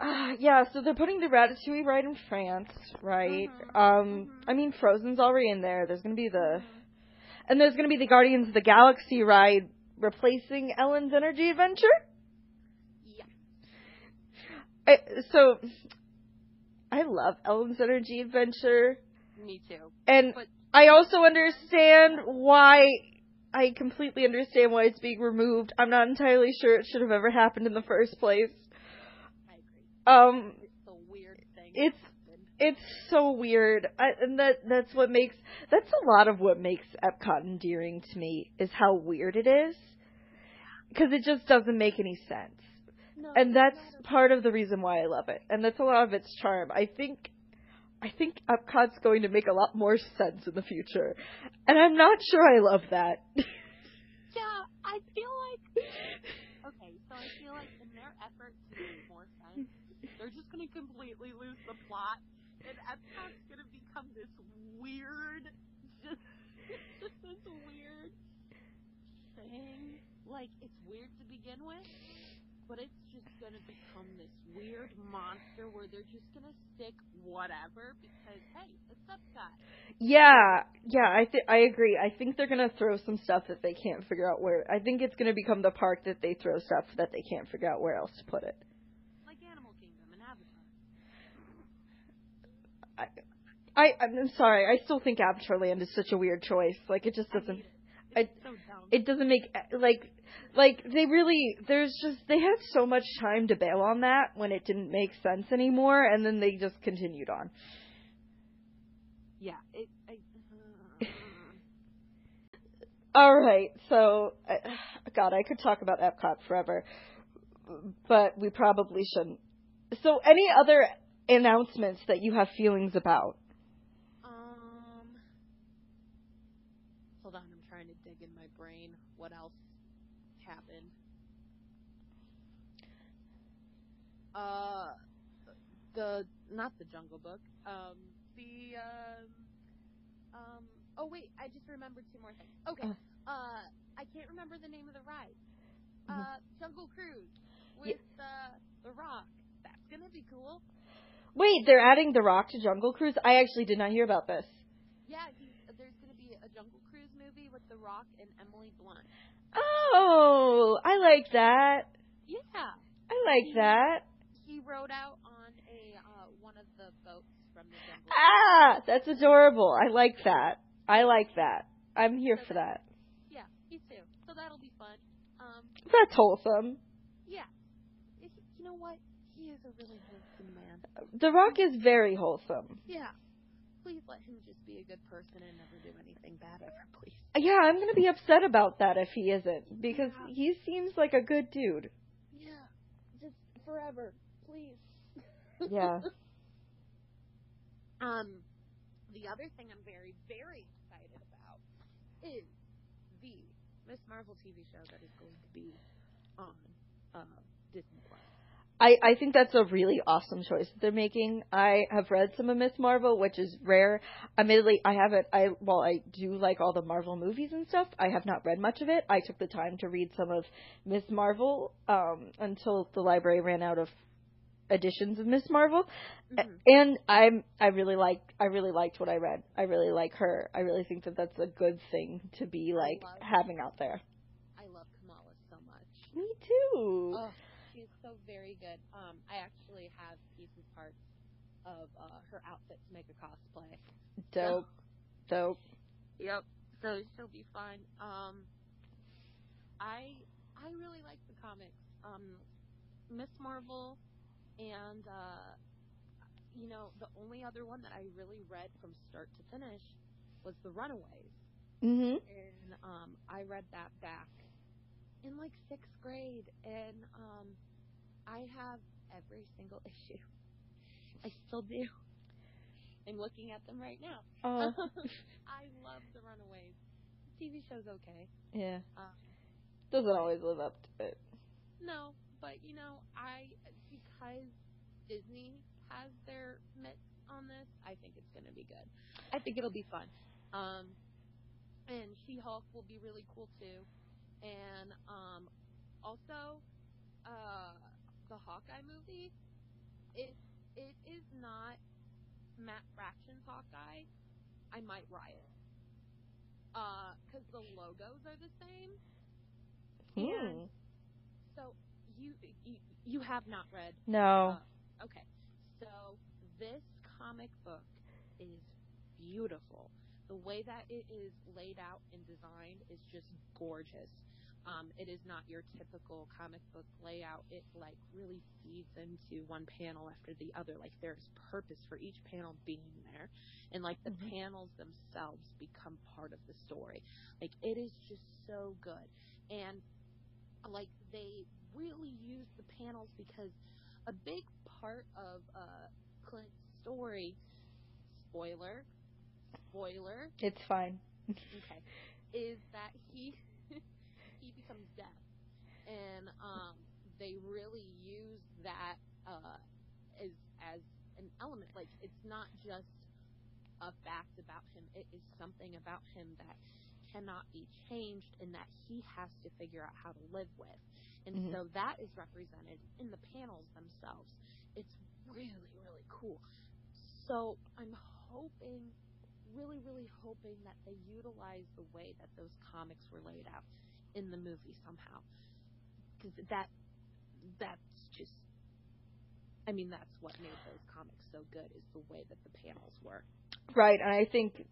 Uh, yeah, so they're putting the Ratatouille ride in France, right? Mhm, Um, mhm. I mean, Frozen's already in there. There's gonna be the, and there's gonna be the Guardians of the Galaxy ride replacing Ellen's Energy Adventure. Yeah. I, so, I love Ellen's Energy Adventure, Me too. and But- I also understand why. I completely understand why it's being removed. I'm not entirely sure it should have ever happened in the first place. Um, It's a weird thing. It's- it's so weird, I, and that that's what makes that's a lot of what makes Epcot endearing to me is how weird it is, because it just doesn't make any sense, No, and that's part of the reason why I love it, and that's a lot of its charm. I think. I think Epcot's going to make a lot more sense in the future, and I'm not sure I love that. Yeah, I feel like. Okay, so I feel like in their effort to make more sense, they're just gonna completely lose the plot, and Epcot's gonna become this weird, just, just this weird thing. Like it's weird to begin with, but it's just gonna become this weird monster where they're just gonna stick whatever because hey, it's Epcot. Yeah, yeah, I th- I agree. I think they're gonna throw some stuff that they can't figure out where. I think it's gonna become the park that they throw stuff that they can't figure out where else to put it. Like Animal Kingdom and Avatar. I I'm sorry. I still think Avatarland is such a weird choice. Like it just doesn't. hate it. I- so. It doesn't make like like they really. There's just they had so much time to bail on that when it didn't make sense anymore, and then they just continued on. Yeah, it. I, All right, so uh, God, I could talk about Epcot forever, but we probably shouldn't. So, any other announcements that you have feelings about? um. Hold on, I'm trying to dig in my brain. What else happened? Uh, the not the Jungle Book. Um, the um, um. Oh wait, I just remembered two more things. Okay. Uh. Uh, I can't remember the name of the ride. Uh, Jungle Cruise with uh, the Rock. That's gonna be cool. Wait, they're adding The Rock to Jungle Cruise? I actually did not hear about this. Yeah, he's, there's going to be a Jungle Cruise movie with The Rock and Emily Blunt. Oh, I like that. Yeah, I like that. he rode out on a uh, one of the boats from the jungle. Ah, that's adorable. I like that. I like that. I'm here for that. Yeah, me too. So that'll be fun. Um, That's wholesome. yeah, you know what? He is a really wholesome man. The Rock is very wholesome. Yeah. Please let him just be a good person and never do anything bad ever, please. Yeah, I'm gonna be upset about that if he isn't because Yeah. he seems like a good dude. Yeah, just forever, please. Yeah. Um, the other thing I'm very, very excited about is the Miss Marvel TV show that is going to be on uh, Disney. I, I think that's a really awesome choice that they're making. I have read some of Miss Marvel, which is rare. Admittedly, I haven't. I while I do like all the Marvel movies and stuff, I have not read much of it. I took the time to read some of Miss Marvel um, until the library ran out of editions of Miss Marvel, Mhm. and I'm I really like I really liked what I read. I really like her. I really think that that's a good thing to be like having out there. I love Kamala so much. Me too. Oh, she's so very good. Um, I actually have pieces parts of uh, her outfit to make a cosplay. Dope. Dope. Yep. So she'll be fun. Um, I I really like the comics. Um, Miss Marvel, and uh, you know the only other one that I really read from start to finish was The Runaways, Mm-hmm. and um, I read that back in like sixth grade, and um, I have every single issue. I still do. I'm looking at them right now. Oh, I love The Runaways. The TV show's okay. yeah. Um, Doesn't always live up to it. no, but you know, I because Disney has their mitts on this, I think it's going to be good. I think it'll be fun. Um, and She-Hulk will be really cool too. And um, also, uh, the Hawkeye movie. It it is not Matt Fraction's Hawkeye. I might riot. Uh, because the logos are the same. Hmm. So you you, you have not read. No. Uh, okay. So this comic book is beautiful. The way that it is laid out and designed is just gorgeous. Um, it is not your typical comic book layout. It like really feeds into one panel after the other. Like there's purpose for each panel being there, and like the Mhm. panels themselves become part of the story. Like it is just so good, and like they really use the panels because a big part of uh, Clint's story, spoiler, spoiler, It's fine. okay, is that he he becomes and um, they really use that uh, as as an element. Like it's not just a fact about him; it is something about him that cannot be changed, and that he has to figure out how to live with. And Mhm. so that is represented in the panels themselves. It's really really cool. So I'm hoping really, really hoping that they utilize the way that those comics were laid out in the movie somehow. Because that, that's just, I mean, that's what made those comics so good is the way that the panels were. Right, and I think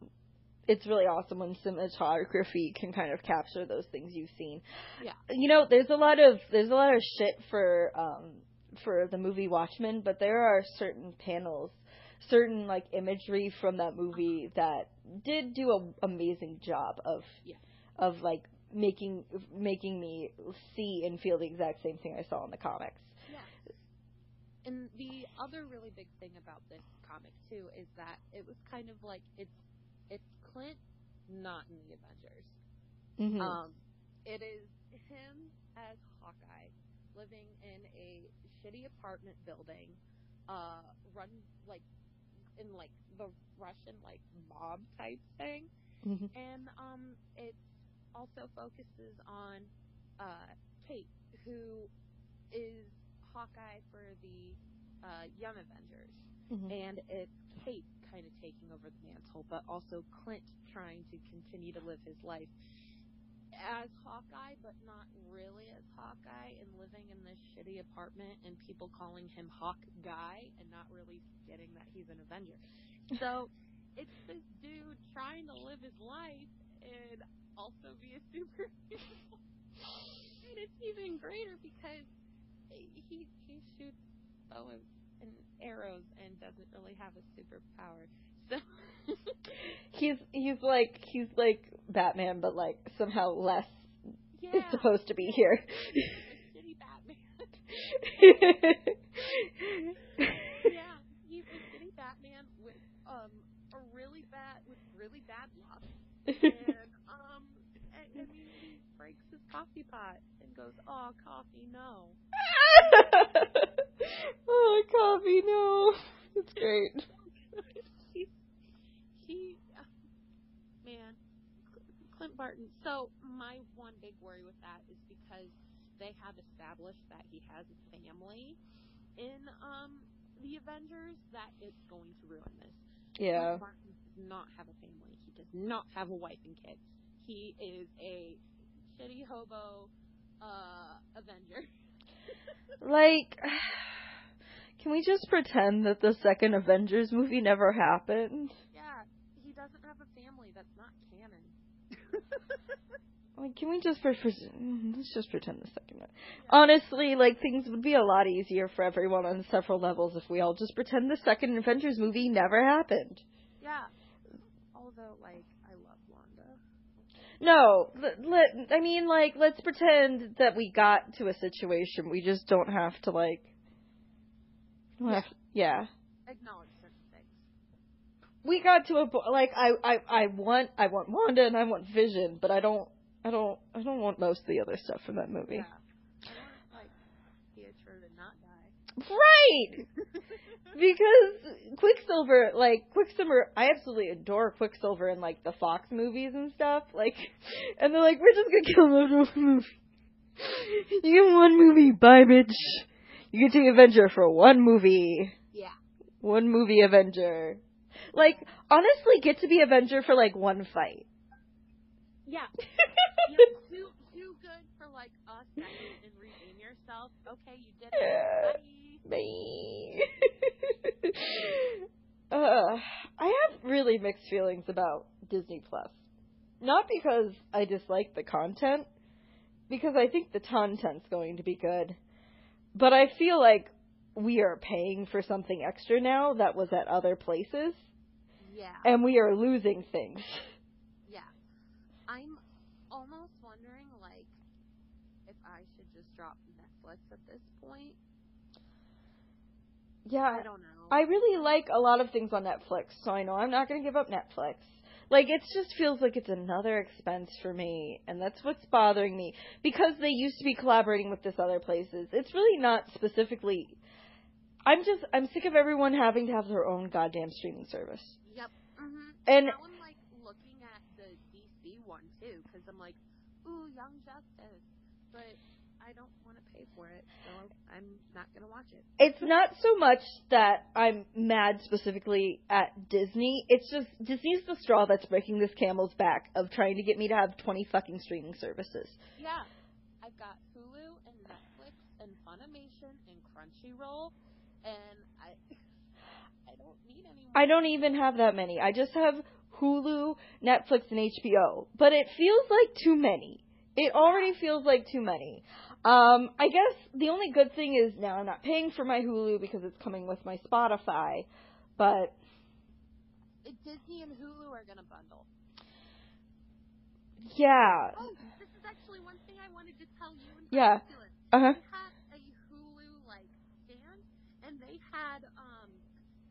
it's really awesome when cinematography can kind of capture those things you've seen. Yeah. You know, there's a lot of there's a lot of shit for um for the movie Watchmen, but there are certain panels, certain like imagery from that movie that did do an amazing job of Yeah. of like making making me see and feel the exact same thing I saw in the comics. Yeah. And the other really big thing about this comic too is that it was kind of like it's it's Clint not in the Avengers. Mm-hmm. Um, it is him as Hawkeye living in a shitty apartment building, uh, run like in like the Russian like mob type thing, hmm and um, it also focuses on uh, Kate, who is Hawkeye for the uh, Young Avengers hmm and it's Kate kind of taking over the mantle, but also Clint trying to continue to live his life as Hawkeye, but not really as Hawkeye, and living in this shitty apartment, and people calling him Hawk Guy, and not really getting that he's an Avenger. So it's this dude trying to live his life and also be a superhero. and it's even greater because he he shoots bow and arrows and doesn't really have a superpower. So He's he's like he's like Batman, but like somehow less yeah, is supposed to be here. shitty Batman. yeah, he's a shitty Batman with um a really bad with really bad luck, and coffee pot and goes, "Oh, coffee, no." Bobby. No, it's great. he, he, uh, man, Clint Barton. So my one big worry with that is because they have established that he has a family in um the Avengers that it's going to ruin this. Yeah. Clint Barton does not have a family. He does not have a wife and kids. He is a shitty hobo uh Avenger. Like, can we just pretend that the second Avengers movie never happened? yeah, he doesn't have a family. That's not canon. Like, can we just let's just pretend the second one? Honestly, like things would be a lot easier for everyone on several levels if we all just pretend the second Avengers movie never happened. Yeah. Although, like, I love Wanda. No, let, let I mean, like, let's pretend that we got to a situation. We just don't have to like. don't have- yeah. Acknowledge certain things. we got to a like I, I I want I want Wanda and I want Vision, but I don't I don't I don't want most of the other stuff from that movie. Yeah. I want, like, Pietro to not die. Right. because Quicksilver, like Quicksilver, I absolutely adore Quicksilver in like the Fox movies and stuff. Like, and they're like, we're just gonna kill him in one movie. You get one movie, bye, bitch. You get to be Avenger for one movie. Yeah. One movie Avenger. Like, honestly, get to be Avenger for like one fight. Yeah. You're too, too good for, like, second and redeem yourself. Okay, you did it. Bye. Bye. uh, I have really mixed feelings about Disney Plus. Not because I dislike the content, because I think the content's going to be good. But I feel like we are paying for something extra now that was at other places, Yeah. and we are losing things. Yeah. I'm almost wondering, like, if I should just drop Netflix at this point. Yeah, I don't know. I really like a lot of things on Netflix, so I know I'm not going to give up Netflix. Like it just feels like it's another expense for me, and that's what's bothering me because they used to be collaborating with this other places. It's really not specifically I'm just I'm sick of everyone having to have their own goddamn streaming service. Yep. hmm And- now I'm like looking at the DC one too, because I'm like, ooh, Young Justice, but I don't want to pay for it, so I'm not gonna watch it. It's not so much that I'm mad specifically at Disney. It's just Disney's the straw that's breaking this camel's back of trying to get me to have 20 fucking streaming services. Yeah, I've got Hulu and Netflix and Funimation and Crunchyroll, and I I don't need any more. I don't even have that many. I just have Hulu, Netflix, and HBO. But it feels like too many. It already feels like too many. Um, I guess the only good thing is now I'm not paying for my Hulu because it's coming with my Spotify. But Disney and Hulu are gonna bundle. yeah, Oh, this is actually one thing I wanted to tell you. In Yeah. uh huh. They had a Hulu like stand, and they had um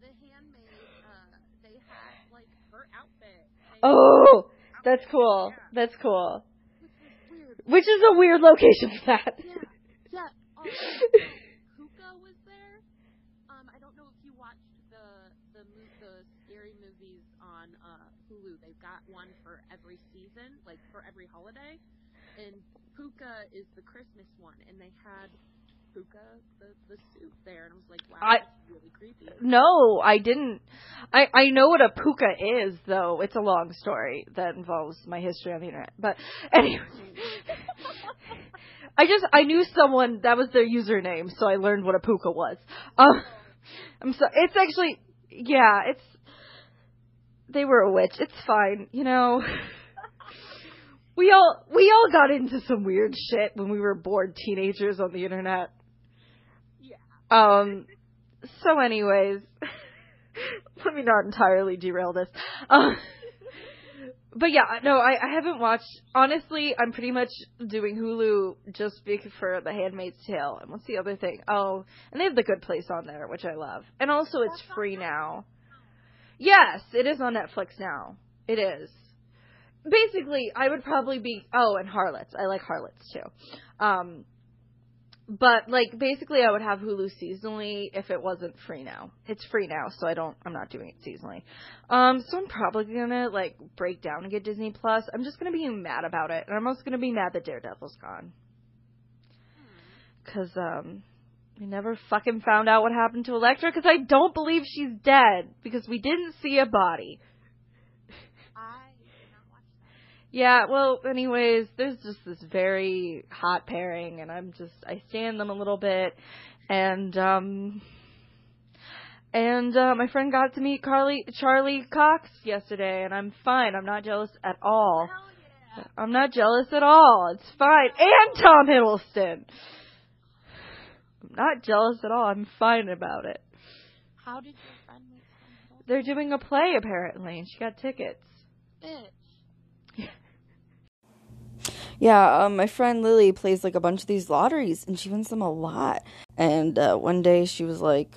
the handmaid. Uh, they had like her outfit. They Oh, that's cool. Yeah, That's cool. Which was weird. Which is a weird location for that. Yeah, yeah. Um, Pooka was there. Um, I don't know if you watched the the the scary movies on uh Hulu. They've got one for every season, like for every holiday. And Pooka is the Christmas one, and they had Pooka the the suit there, and I was like, wow, I- that's really creepy. No, I didn't. I I know what a puka is, though. It's a long story that involves my history on the internet. But anyway, I just I knew someone that was their username, so I learned what a puka was. Um, I'm so it's actually yeah, it's they were a witch. It's fine, you know. We all we all got into some weird shit when we were bored teenagers on the internet. Um. So, anyways, let me not entirely derail this. Um, but yeah, no, I, I haven't watched. Honestly, I'm pretty much doing Hulu just for The Handmaid's Tale. And what's the other thing? Oh, and they have The Good Place on there, which I love. And also, it's free now. Yes, it is on Netflix now. It is. Basically, I would probably be. Oh, and Harlots. I like Harlots too. Um, but like basically I would have Hulu seasonally if it wasn't free now. It's free now, so I don't I'm not doing it seasonally. Um so I'm probably to like break down and get Disney Plus. I'm just to be mad about it. And I'm also to be mad that Daredevil's gone. Cuz um we never fucking found out what happened to Elektra cuz I don't believe she's dead because we didn't see a body. I did not watch that. Yeah, well, anyways, there's just this very hot pairing, and I'm just I stand them a little bit, and um, and uh, my friend got to meet Carly Charlie Cox yesterday, and I'm fine. I'm not jealous at all. Yeah. I'm not jealous at all. It's fine. And Tom Hiddleston. I'm not jealous at all. I'm fine about it. How did your friend meet Tom They're doing a play apparently, and she got tickets. Bitch. Yeah, um, my friend Lily plays like a bunch of these lotteries, and she wins them a lot. And uh, one day she was like,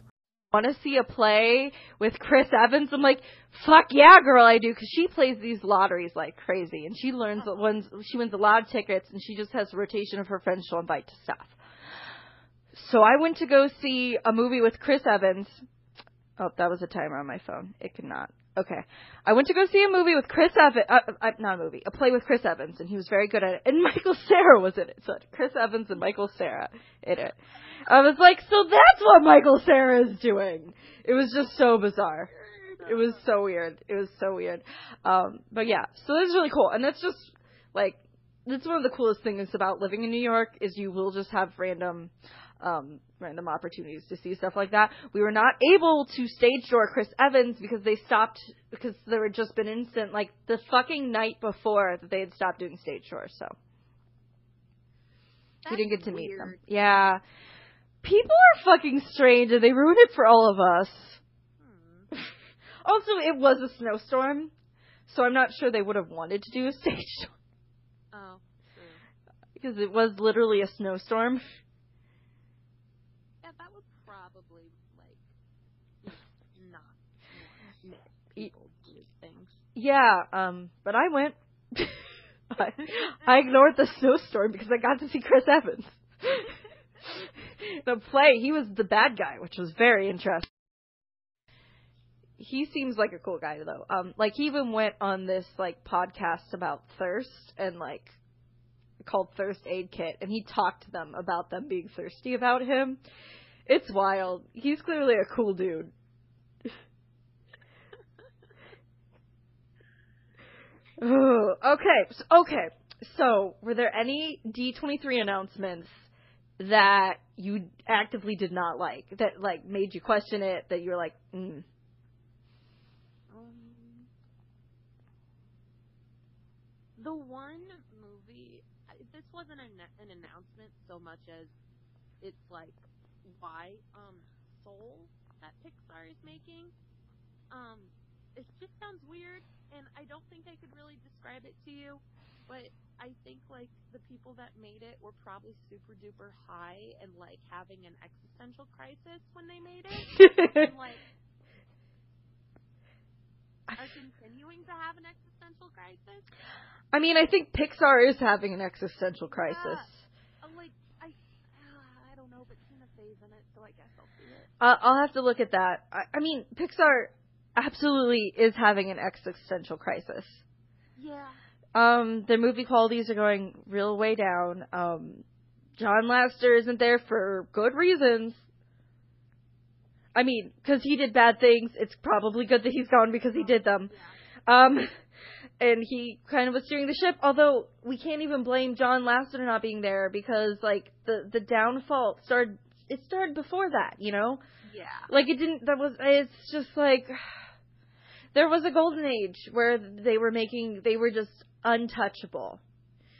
want to see a play with Chris Evans? I'm like, fuck yeah, girl, I do, because she plays these lotteries like crazy, and she learns wins. She wins a lot of tickets, and she just has rotation of her friends she'll invite to stuff. So I went to go see a movie with Chris Evans. Oh, that was a timer on my phone. It could not. Okay. I went to go see a movie with Chris Evans. Uh, uh, not a movie, a play with Chris Evans, and he was very good at it. And Michael Cera was in it. So Chris Evans and Michael Cera in it. I was like, so that's what Michael Cera is doing. It was just so bizarre. It was so weird. It was so weird. Um, but yeah, so this is really cool, and that's just like that's one of the coolest things about living in New York is you will just have random um, random opportunities to see stuff like that. We were not able to stage door Chris Evans because they stopped because there had just been instant like the fucking night before that they had stopped doing stage doors. So we didn't get to meet them. Yeah, people are fucking strange and they ruin it for all of us. Hmm. Also, it was a snowstorm, so I'm not sure they would have wanted to do a stage door Oh, because it was literally a snowstorm. Yeah, that would probably like not want Y- people to do things. Yeah, um, but I went. I, I ignored the snowstorm because I got to see Chris Evans. the play, he was the bad guy, which was very interesting. He seems like a cool guy though. Um, like he even went on this like podcast about thirst and like called Thirst Aid Kit, and he talked to them about them being thirsty about him. It's wild. He's clearly a cool dude. Okay. s- Okay. So, were there any D23 announcements that you actively did not like that like made you question it that you were like, mm. The one movie, this wasn't an, an announcement so much as it's like why um Soul that Pixar is making. Um, it just sounds weird, and I don't think I could really describe it to you. But I think like the people that made it were probably super duper high and like having an existential crisis when they made it. and like are continuing to have an existential crisis. I mean, I think Pixar is having an existential crisis. Uh, like I, uh, I don't know, but Tina Fey's in it, so I guess I'll see it. Uh, I'll have to look at that. I, I mean, Pixar absolutely is having an existential crisis. Yeah. Um, their movie qualities are going real way down. Um, John Lasseter isn't there for good reasons. I mean, because he did bad things. It's probably good that he's gone because he did them. Um, and he kind of was steering the ship. Although we can't even blame John Lasseter not being there because like the the downfall started. It started before that, you know. Yeah. Like it didn't. That was. It's just like there was a golden age where they were making. They were just untouchable.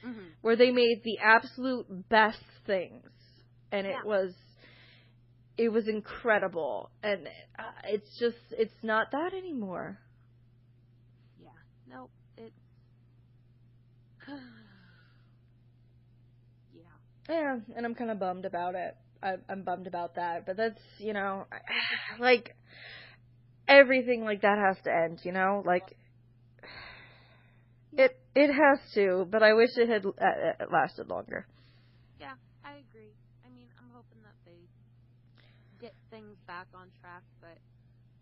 Mm-hmm. Where they made the absolute best things, and it was. It was incredible, and uh, it's just. It's not that anymore. Yeah. Nope. It's. yeah. Yeah, and I'm kind of bummed about it. I, I'm bummed about that, but that's you know, like everything like that has to end. You know, like it it has to. But I wish it had uh, uh, lasted longer. Yeah. I agree. I mean, I'm hoping that they get things back on track, but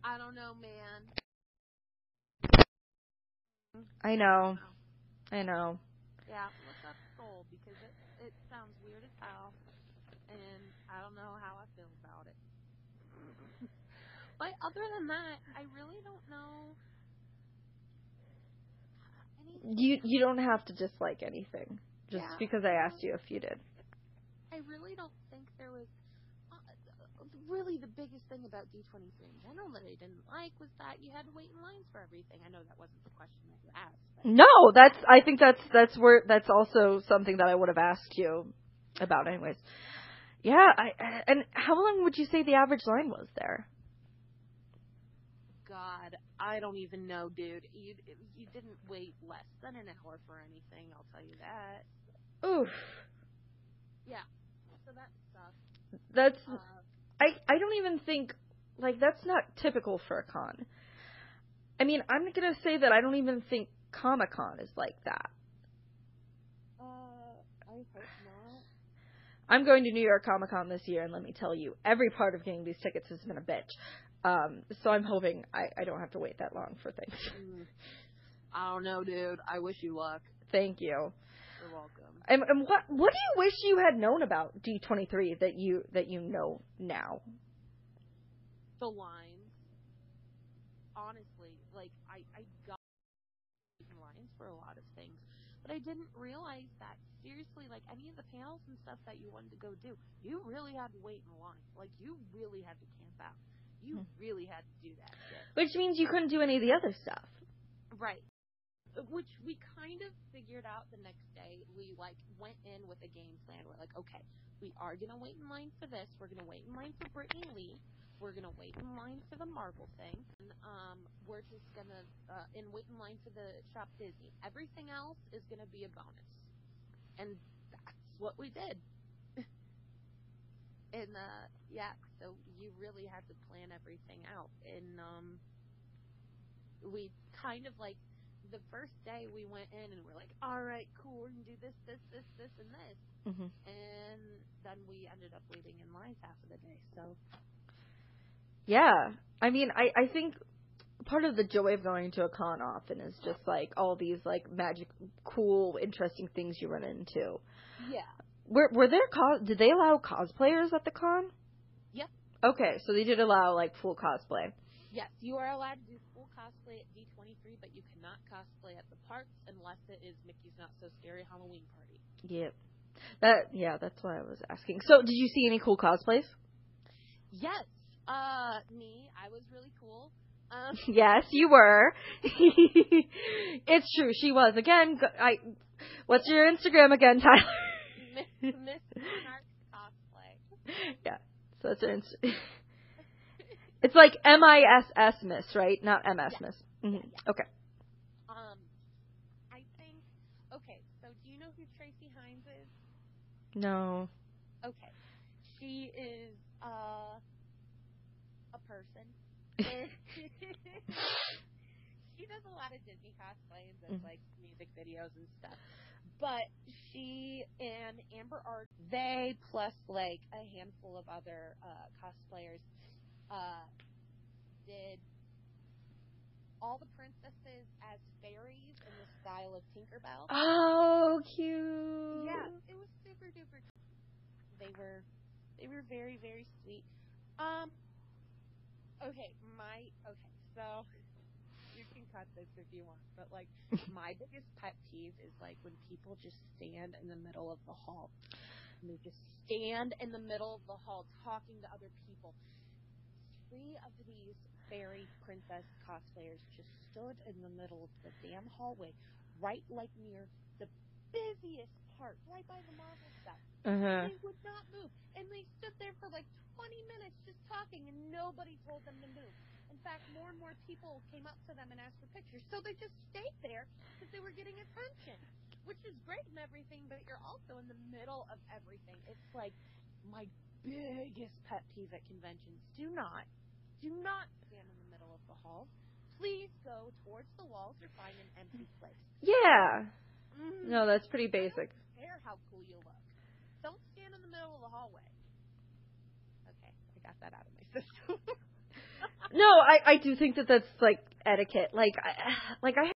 I don't know, man. I know. I know. Yeah, look up soul because it it sounds weird as hell, and I don't know how I feel about it. But other than that, I really don't know. Anything. You you don't have to dislike anything just Yeah. because I asked you if you did. I really don't think there was. Uh, really, the biggest thing about D23 in general that I didn't like was that you had to wait in lines for everything. I know that wasn't the question that you asked. No, that's I think that's that's where that's also something that I would have asked you about anyways. Yeah, I and how long would you say the average line was there? God, I don't even know, dude. You you didn't wait less than an hour for anything. I'll tell you that. Oof. Yeah. So that sucks. That's Uh, I I don't even think like that's not typical for a con. I mean, I'm gonna say that I don't even think Comic Con is like that. uh, I hope not. I'm going to New York Comic Con this year, and let me tell you, every part of getting these tickets has been a bitch. Um, so I'm hoping I, I don't have to wait that long for things. Mm. I don't know, dude. I wish you luck. Thank you. You're welcome. And, and what what do you wish you had known about D23 that you that you know now? the lines. Honestly, like I, I got lines for a lot of things, but I didn't realize that seriously, like any of the panels and stuff that you wanted to go do, you really had to wait in line. Like you really had to camp out. You Hmm. really had to do that shit. Which means you couldn't do any of the other stuff. Right. Which we kind of figured out the next day. We like went in with a game plan. We're like, okay, we are gonna wait in line for this. We're gonna wait in line for Brittney Lee. We're gonna wait in line for the Marvel thing. And, um, we're just gonna uh, and wait in line for the Shop Disney. Everything else is gonna be a bonus, and that's what we did. And uh, yeah, so you really had to plan everything out. And um, we kind of like the first day we went in and we're like, all right, cool, we're gonna do this, this, this, this, and this, Mm-hmm. and then we ended up waiting in lines half of the day. So Yeah, I mean, I I think part of the joy of going to a con often is just like all these like magic, cool, interesting things you run into. yeah, Were were there cos? Did they allow cosplayers at the con? Yep. Okay, so they did allow like full cosplay. yes, you are allowed to do full cosplay at D23, but you cannot cosplay at the parks unless it is Mickey's Not So Scary Halloween Party. Yep. That yeah, that's why I was asking. So, did you see any cool cosplays? Yes, uh, me, I was really cool. Um, Yes, you were. it's true, she was. Again, I. What's your Instagram again, Tyler? Miss, Miss Monarch cosplay. yeah. So it's her Inst- It's like M I S S Miss, right? Not M S Yeah. Miss. hmm Yeah, yeah. Okay. Um, I think. Okay, so do you know who Traci Hines is? No. Okay, she is uh a person. she does a lot of Disney cosplay and Mhm. like music videos and stuff. But she and Amber Art, they plus like a handful of other uh, cosplayers, uh, did all the princesses as fairies in the style of Tinkerbell. Oh, cute. Yeah, it was super duper. They were, they were very very sweet. Um. Okay, my okay, so can this if you want, but like my biggest pet peeve is like when people just stand in the middle of the hall. And they just stand in the middle of the hall talking to other people. Three of these fairy princess cosplayers just stood in the middle of the damn hallway, right like near the busiest part, right by the Marvel stuff. Uh-huh. They would not move. And they stood there for like 20 minutes just talking, and nobody told them to move. In fact, more and more people came up to them and asked for pictures. So they just stayed there because they were getting attention, which is great and everything, but you're also in the middle of everything. It's like my biggest pet peeve at conventions. Do not, do not stand in the middle of the hall. Please go towards the walls or find an empty place. Yeah. Mm. No, that's pretty basic. care how cool you look. Don't stand in the middle of the hallway. Okay, I got that out of my system. No, I I do think that that's like etiquette. Like I like I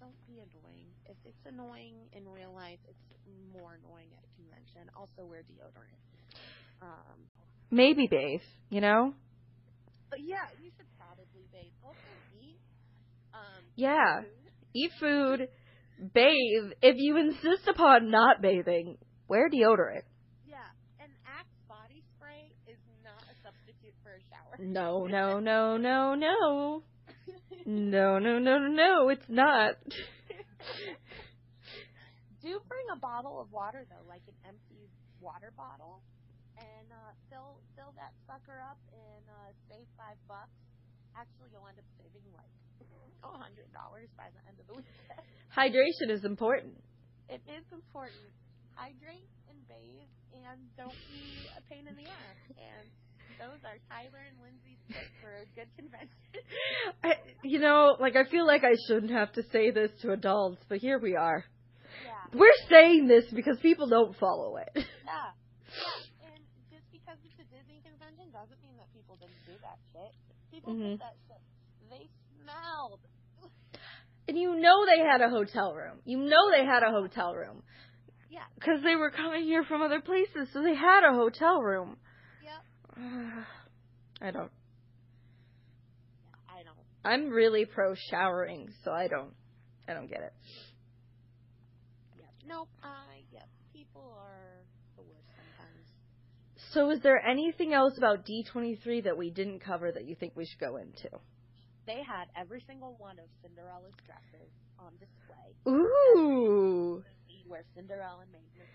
Don't be annoying. If it's annoying in real life, it's more annoying at a convention. Also, wear deodorant. Um, maybe bathe, you know? but yeah, you should probably bathe. Also, eat. Um, Yeah. food. Eat food, bathe. If you insist upon not bathing, wear deodorant. Yeah, and Axe body spray is not a substitute for a shower. No, no, no, no, no. No, no, no, no, no, it's not. Do bring a bottle of water though, like an empty water bottle, and uh, fill fill that sucker up and uh, save five bucks. Actually, you'll end up saving like a hundred dollars by the end of the weekend. Hydration is important. It is important. Hydrate and bathe, and don't be a pain in the ass. And those are Tyler and Lindsay's tips for a good convention. I, you know, like I feel like I shouldn't have to say this to adults, but here we are. yeah. We're saying this because people don't follow it. Yeah. Yeah. And just because it's a Disney convention doesn't mean that people didn't do that shit. People Mhm. did that shit. They smelled. And you know they had a hotel room. You know they had a hotel room. Yeah. Because they were coming here from other places, so they had a hotel room. I don't. I don't. I'm really pro showering, so I don't. I don't get it. Yep. Nope. I. Yep. People are the worst sometimes. So, is there anything else about D23 that we didn't cover that you think we should go into? They had every single one of Cinderella's dresses on display. Ooh, See where Cinderella made it.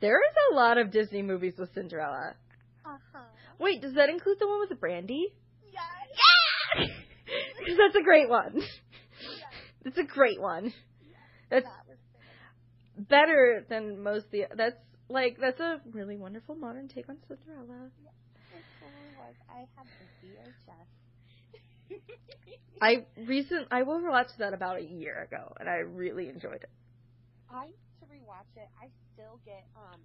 there is a lot of Disney movies with Cinderella. Uh huh. Wait, does that include the one with the Brandy? Yes. Because that's a great one. Yes. It's a great one. That's That better than most of the. That's like that's a really wonderful modern take on Cinderella. Was. I had the VHS. I recent I overwatched that about a year ago, and I really enjoyed it. I need to rewatch it. I still get um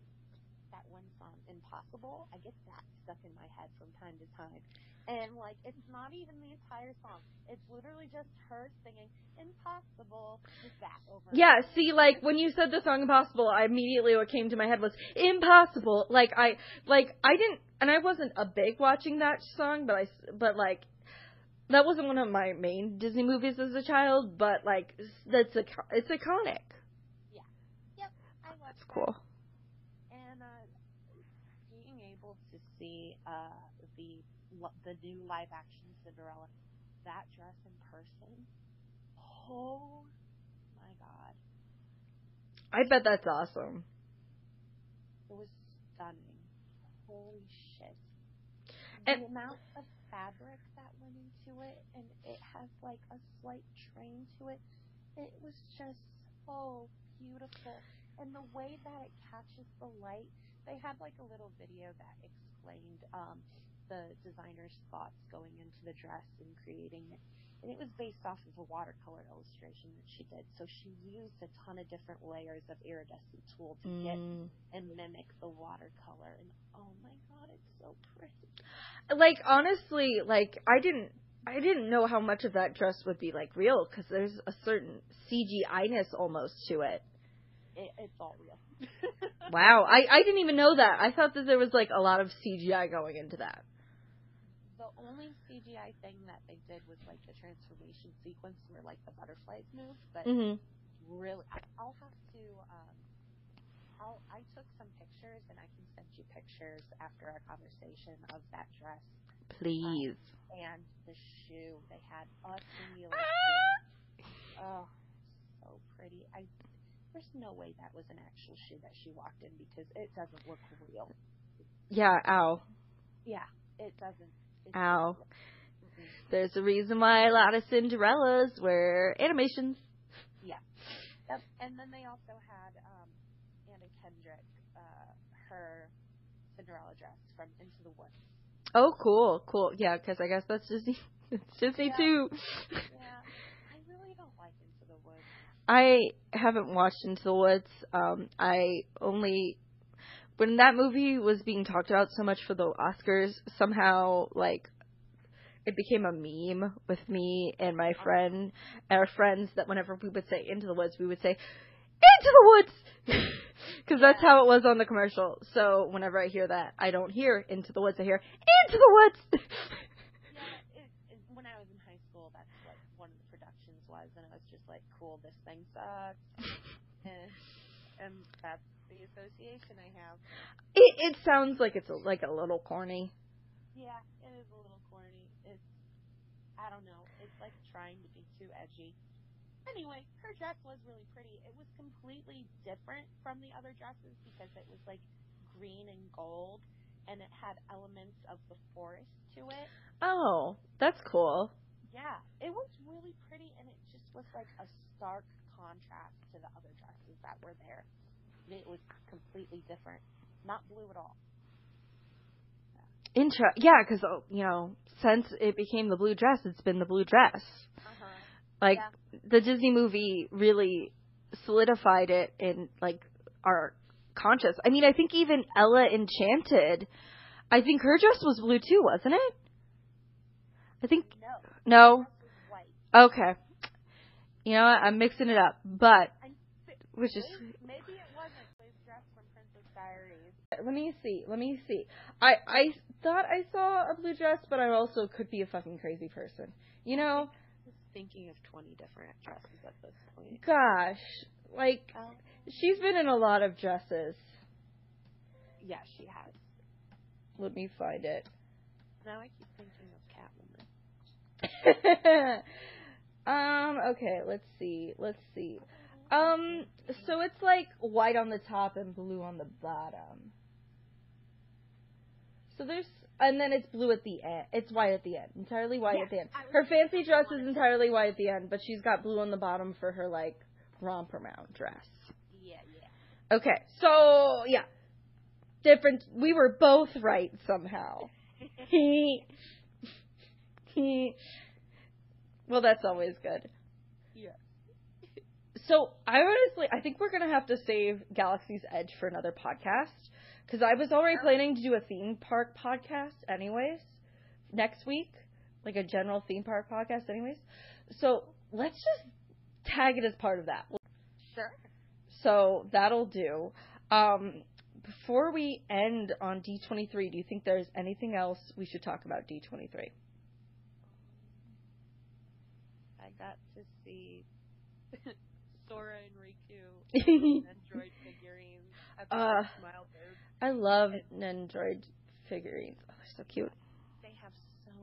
one song, Impossible. I get that stuck in my head from time to time. And like it's not even the entire song. It's literally just her singing Impossible with that over Yeah, see, like when you said the song "Impossible," I immediately what came to my head was "Impossible." Like I, like I didn't, and I wasn't a big watching that song, but I, but like that wasn't one of my main Disney movies as a child. But like that's a, it's iconic. Yeah. Yep. I love It's cool. And uh being see uh the the new live action Cinderella that dress in person. Oh my god. I bet that's awesome. It was stunning. Holy shit. And- the amount of fabric that went into it, and it has like a slight train to it. It was just so beautiful. And the way that it catches the light, they had like a little video that explained um, the designer's thoughts going into the dress and creating it. And it was based off of a watercolor illustration that she did. So she used a ton of different layers of iridescent tulle to get Mm. and mimic the watercolor. And oh my god, it's so pretty. Like honestly, like I didn't. I didn't know how much of that dress would be like real because there's a certain CGI-ness almost to it. It, it's all real. Wow, I I didn't even know that. I thought that there was like a lot of CGI going into that. The only CGI thing that they did was like the transformation sequence where like the butterflies move, but Mhm. really, I, I'll have to. Um, I'll, I took some pictures and I can send you pictures after our conversation of that dress Please. and the shoe. They had Ah! Oh, so pretty. I there's no way that was an actual shoe that she walked in because it doesn't look real. Yeah, ow. Yeah, it doesn't. It Ow. doesn't. There's a reason why a lot of Cinderellas were animations. Yeah. Yep. And then they also had um, Anna Kendrick, uh, her Cinderella dress from Into the Woods. Oh, cool, cool. Yeah, because I guess that's Disney. It's Disney Yeah. too. Yeah, I really don't like Into the Woods. I haven't watched Into the Woods. Um, I only when that movie was being talked about so much for the Oscars, somehow like it became a meme with me and my friend, our friends, that whenever we would say "Into the Woods," we would say "Into the Woods," because that's how it was on the commercial. So whenever I hear that, I don't hear "Into the Woods," I hear "Into the Woods." yeah, it, it, when I was in high school, that's what one of the productions was, and I was just like, "Cool, this thing sucks," and, and that's the association I have. it, it sounds like it's a, like a little corny. Yeah, it is a little corny. It's, I don't know. It's like trying to be too edgy. Anyway, her dress was really pretty. It was completely different from the other dresses because it was like green and gold, and it had elements of the forest to it. Oh, that's cool. Yeah, it was really pretty, and it just was like a stark contrast to the other dresses that were there. It was completely different, not blue at all. Intro, yeah, because you know, since it became the blue dress, it's been the blue dress. Uh-huh. Like Yeah. the Disney movie really solidified it in like our conscious. I mean, I think even Ella Enchanted, I think her dress was blue too, wasn't it? I think No, no. the dress was white. Okay. You know what? I'm mixing it up, but And th- which is maybe, maybe it wasn't Blue's dress from Princess Diaries. let me see. Let me see. I I thought I saw a blue dress, but I also could be a fucking crazy person. You know? Thinking of 20 different dresses at this point. Gosh, like Oh, she's been in a lot of dresses. yeah, she has. Let me find it. Now I keep thinking of Catwoman. um, okay, let's see. Let's see. Um, so it's like white on the top and blue on the bottom. So there's, and then it's blue at the end. It's white at the end. Entirely white Yeah, at the end. Her fancy dress is entirely white at the end, but she's got blue on the bottom for her, like, romper mount dress. Yeah, yeah. Okay, so, yeah. Different, we were both right somehow. well, that's always good. Yeah. So I honestly, I think we're gonna have to save Galaxy's Edge for another podcast because I was already planning to do a theme park podcast, anyways, next week, like a general theme park podcast, anyways. So let's just tag it as part of that. Sure. So that'll do. Um, before we end on D23, do you think there's anything else we should talk about D23? I got to see Sora and Riku Nendroid figurines at the Uh. I love Nendroid figurines. Oh, they're so cute. They have so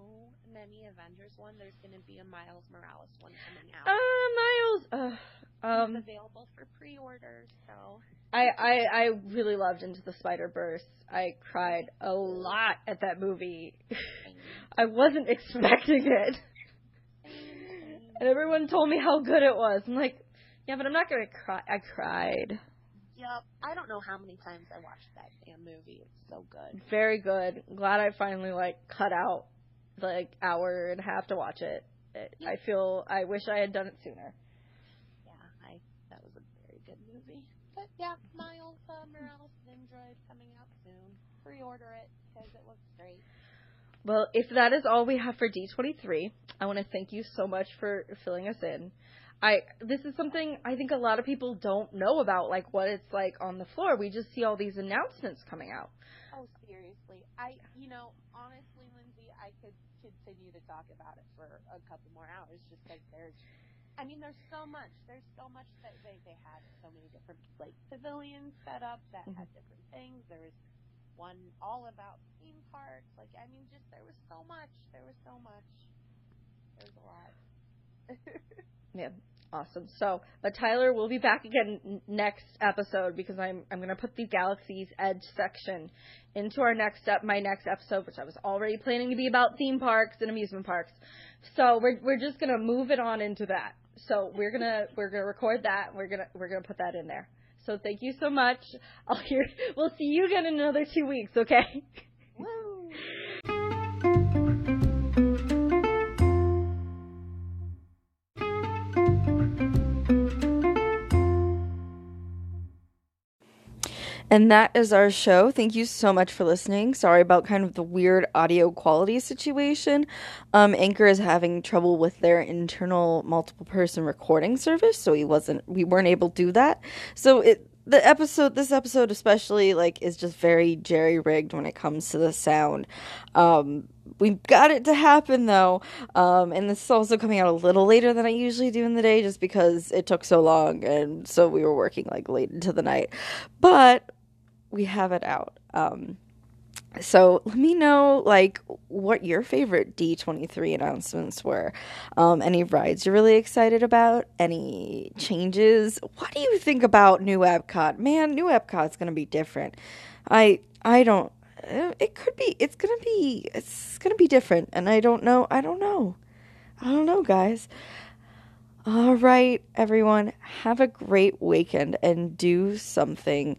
many Avengers one. There's going to be a Miles Morales one coming out. Uh, Miles. Uh, it's um, available for pre-order, so I, I I really loved Into the Spider Verse. I cried a lot at that movie. I wasn't expecting it, and everyone told me how good it was. I'm like, yeah, but I'm not gonna cry. I cried. Yep. I don't know how many times I watched that damn movie. It's so good. Very good. Glad I finally like cut out like hour and a half to watch it. it I feel I wish I had done it sooner. Yeah, I that was a very good movie. But yeah, Miles uh, Morales Nendroid coming out soon. Pre-order it because it looks great. Well, if that is all we have for D23, I want to thank you so much for filling us in. I this is something I think a lot of people don't know about, like what it's like on the floor. We just see all these announcements coming out. Oh, seriously. I, you know, honestly, Lindsay, I could continue to talk about it for a couple more hours just because there's, I mean, there's so much. There's so much that they, they had so many different, like, pavilions set up that had mm-hmm. different things. There was one all about theme parks. Like, I mean, just, there was so much. There was so much. There was a lot. Yeah, awesome. So, but Tyler will be back again next episode because I'm I'm gonna put the Galaxy's Edge section into our next up my next episode, which I was already planning to be about theme parks and amusement parks. So we're we're just gonna move it on into that. So we're gonna we're gonna record that. We're gonna we're gonna put that in there. So thank you so much. I'll hear. We'll see you again in another two weeks. Okay. And that is our show. Thank you so much for listening. Sorry about kind of the weird audio quality situation. Um, Anchor is having trouble with their internal multiple person recording service, so we wasn't we weren't able to do that. So it the episode this episode especially like is just very jerry rigged when it comes to the sound. Um, we got it to happen though, um, and this is also coming out a little later than I usually do in the day, just because it took so long, and so we were working like late into the night. But we have it out. Um, so let me know like what your favorite D23 announcements were. Um, any rides you're really excited about? Any changes? What do you think about new Epcot? Man, new Epcot's gonna be different. I I don't. uh, It could be. It's gonna be. It's gonna be different, and I don't know. I don't know. I don't know, guys. All right, everyone. Have a great weekend and do something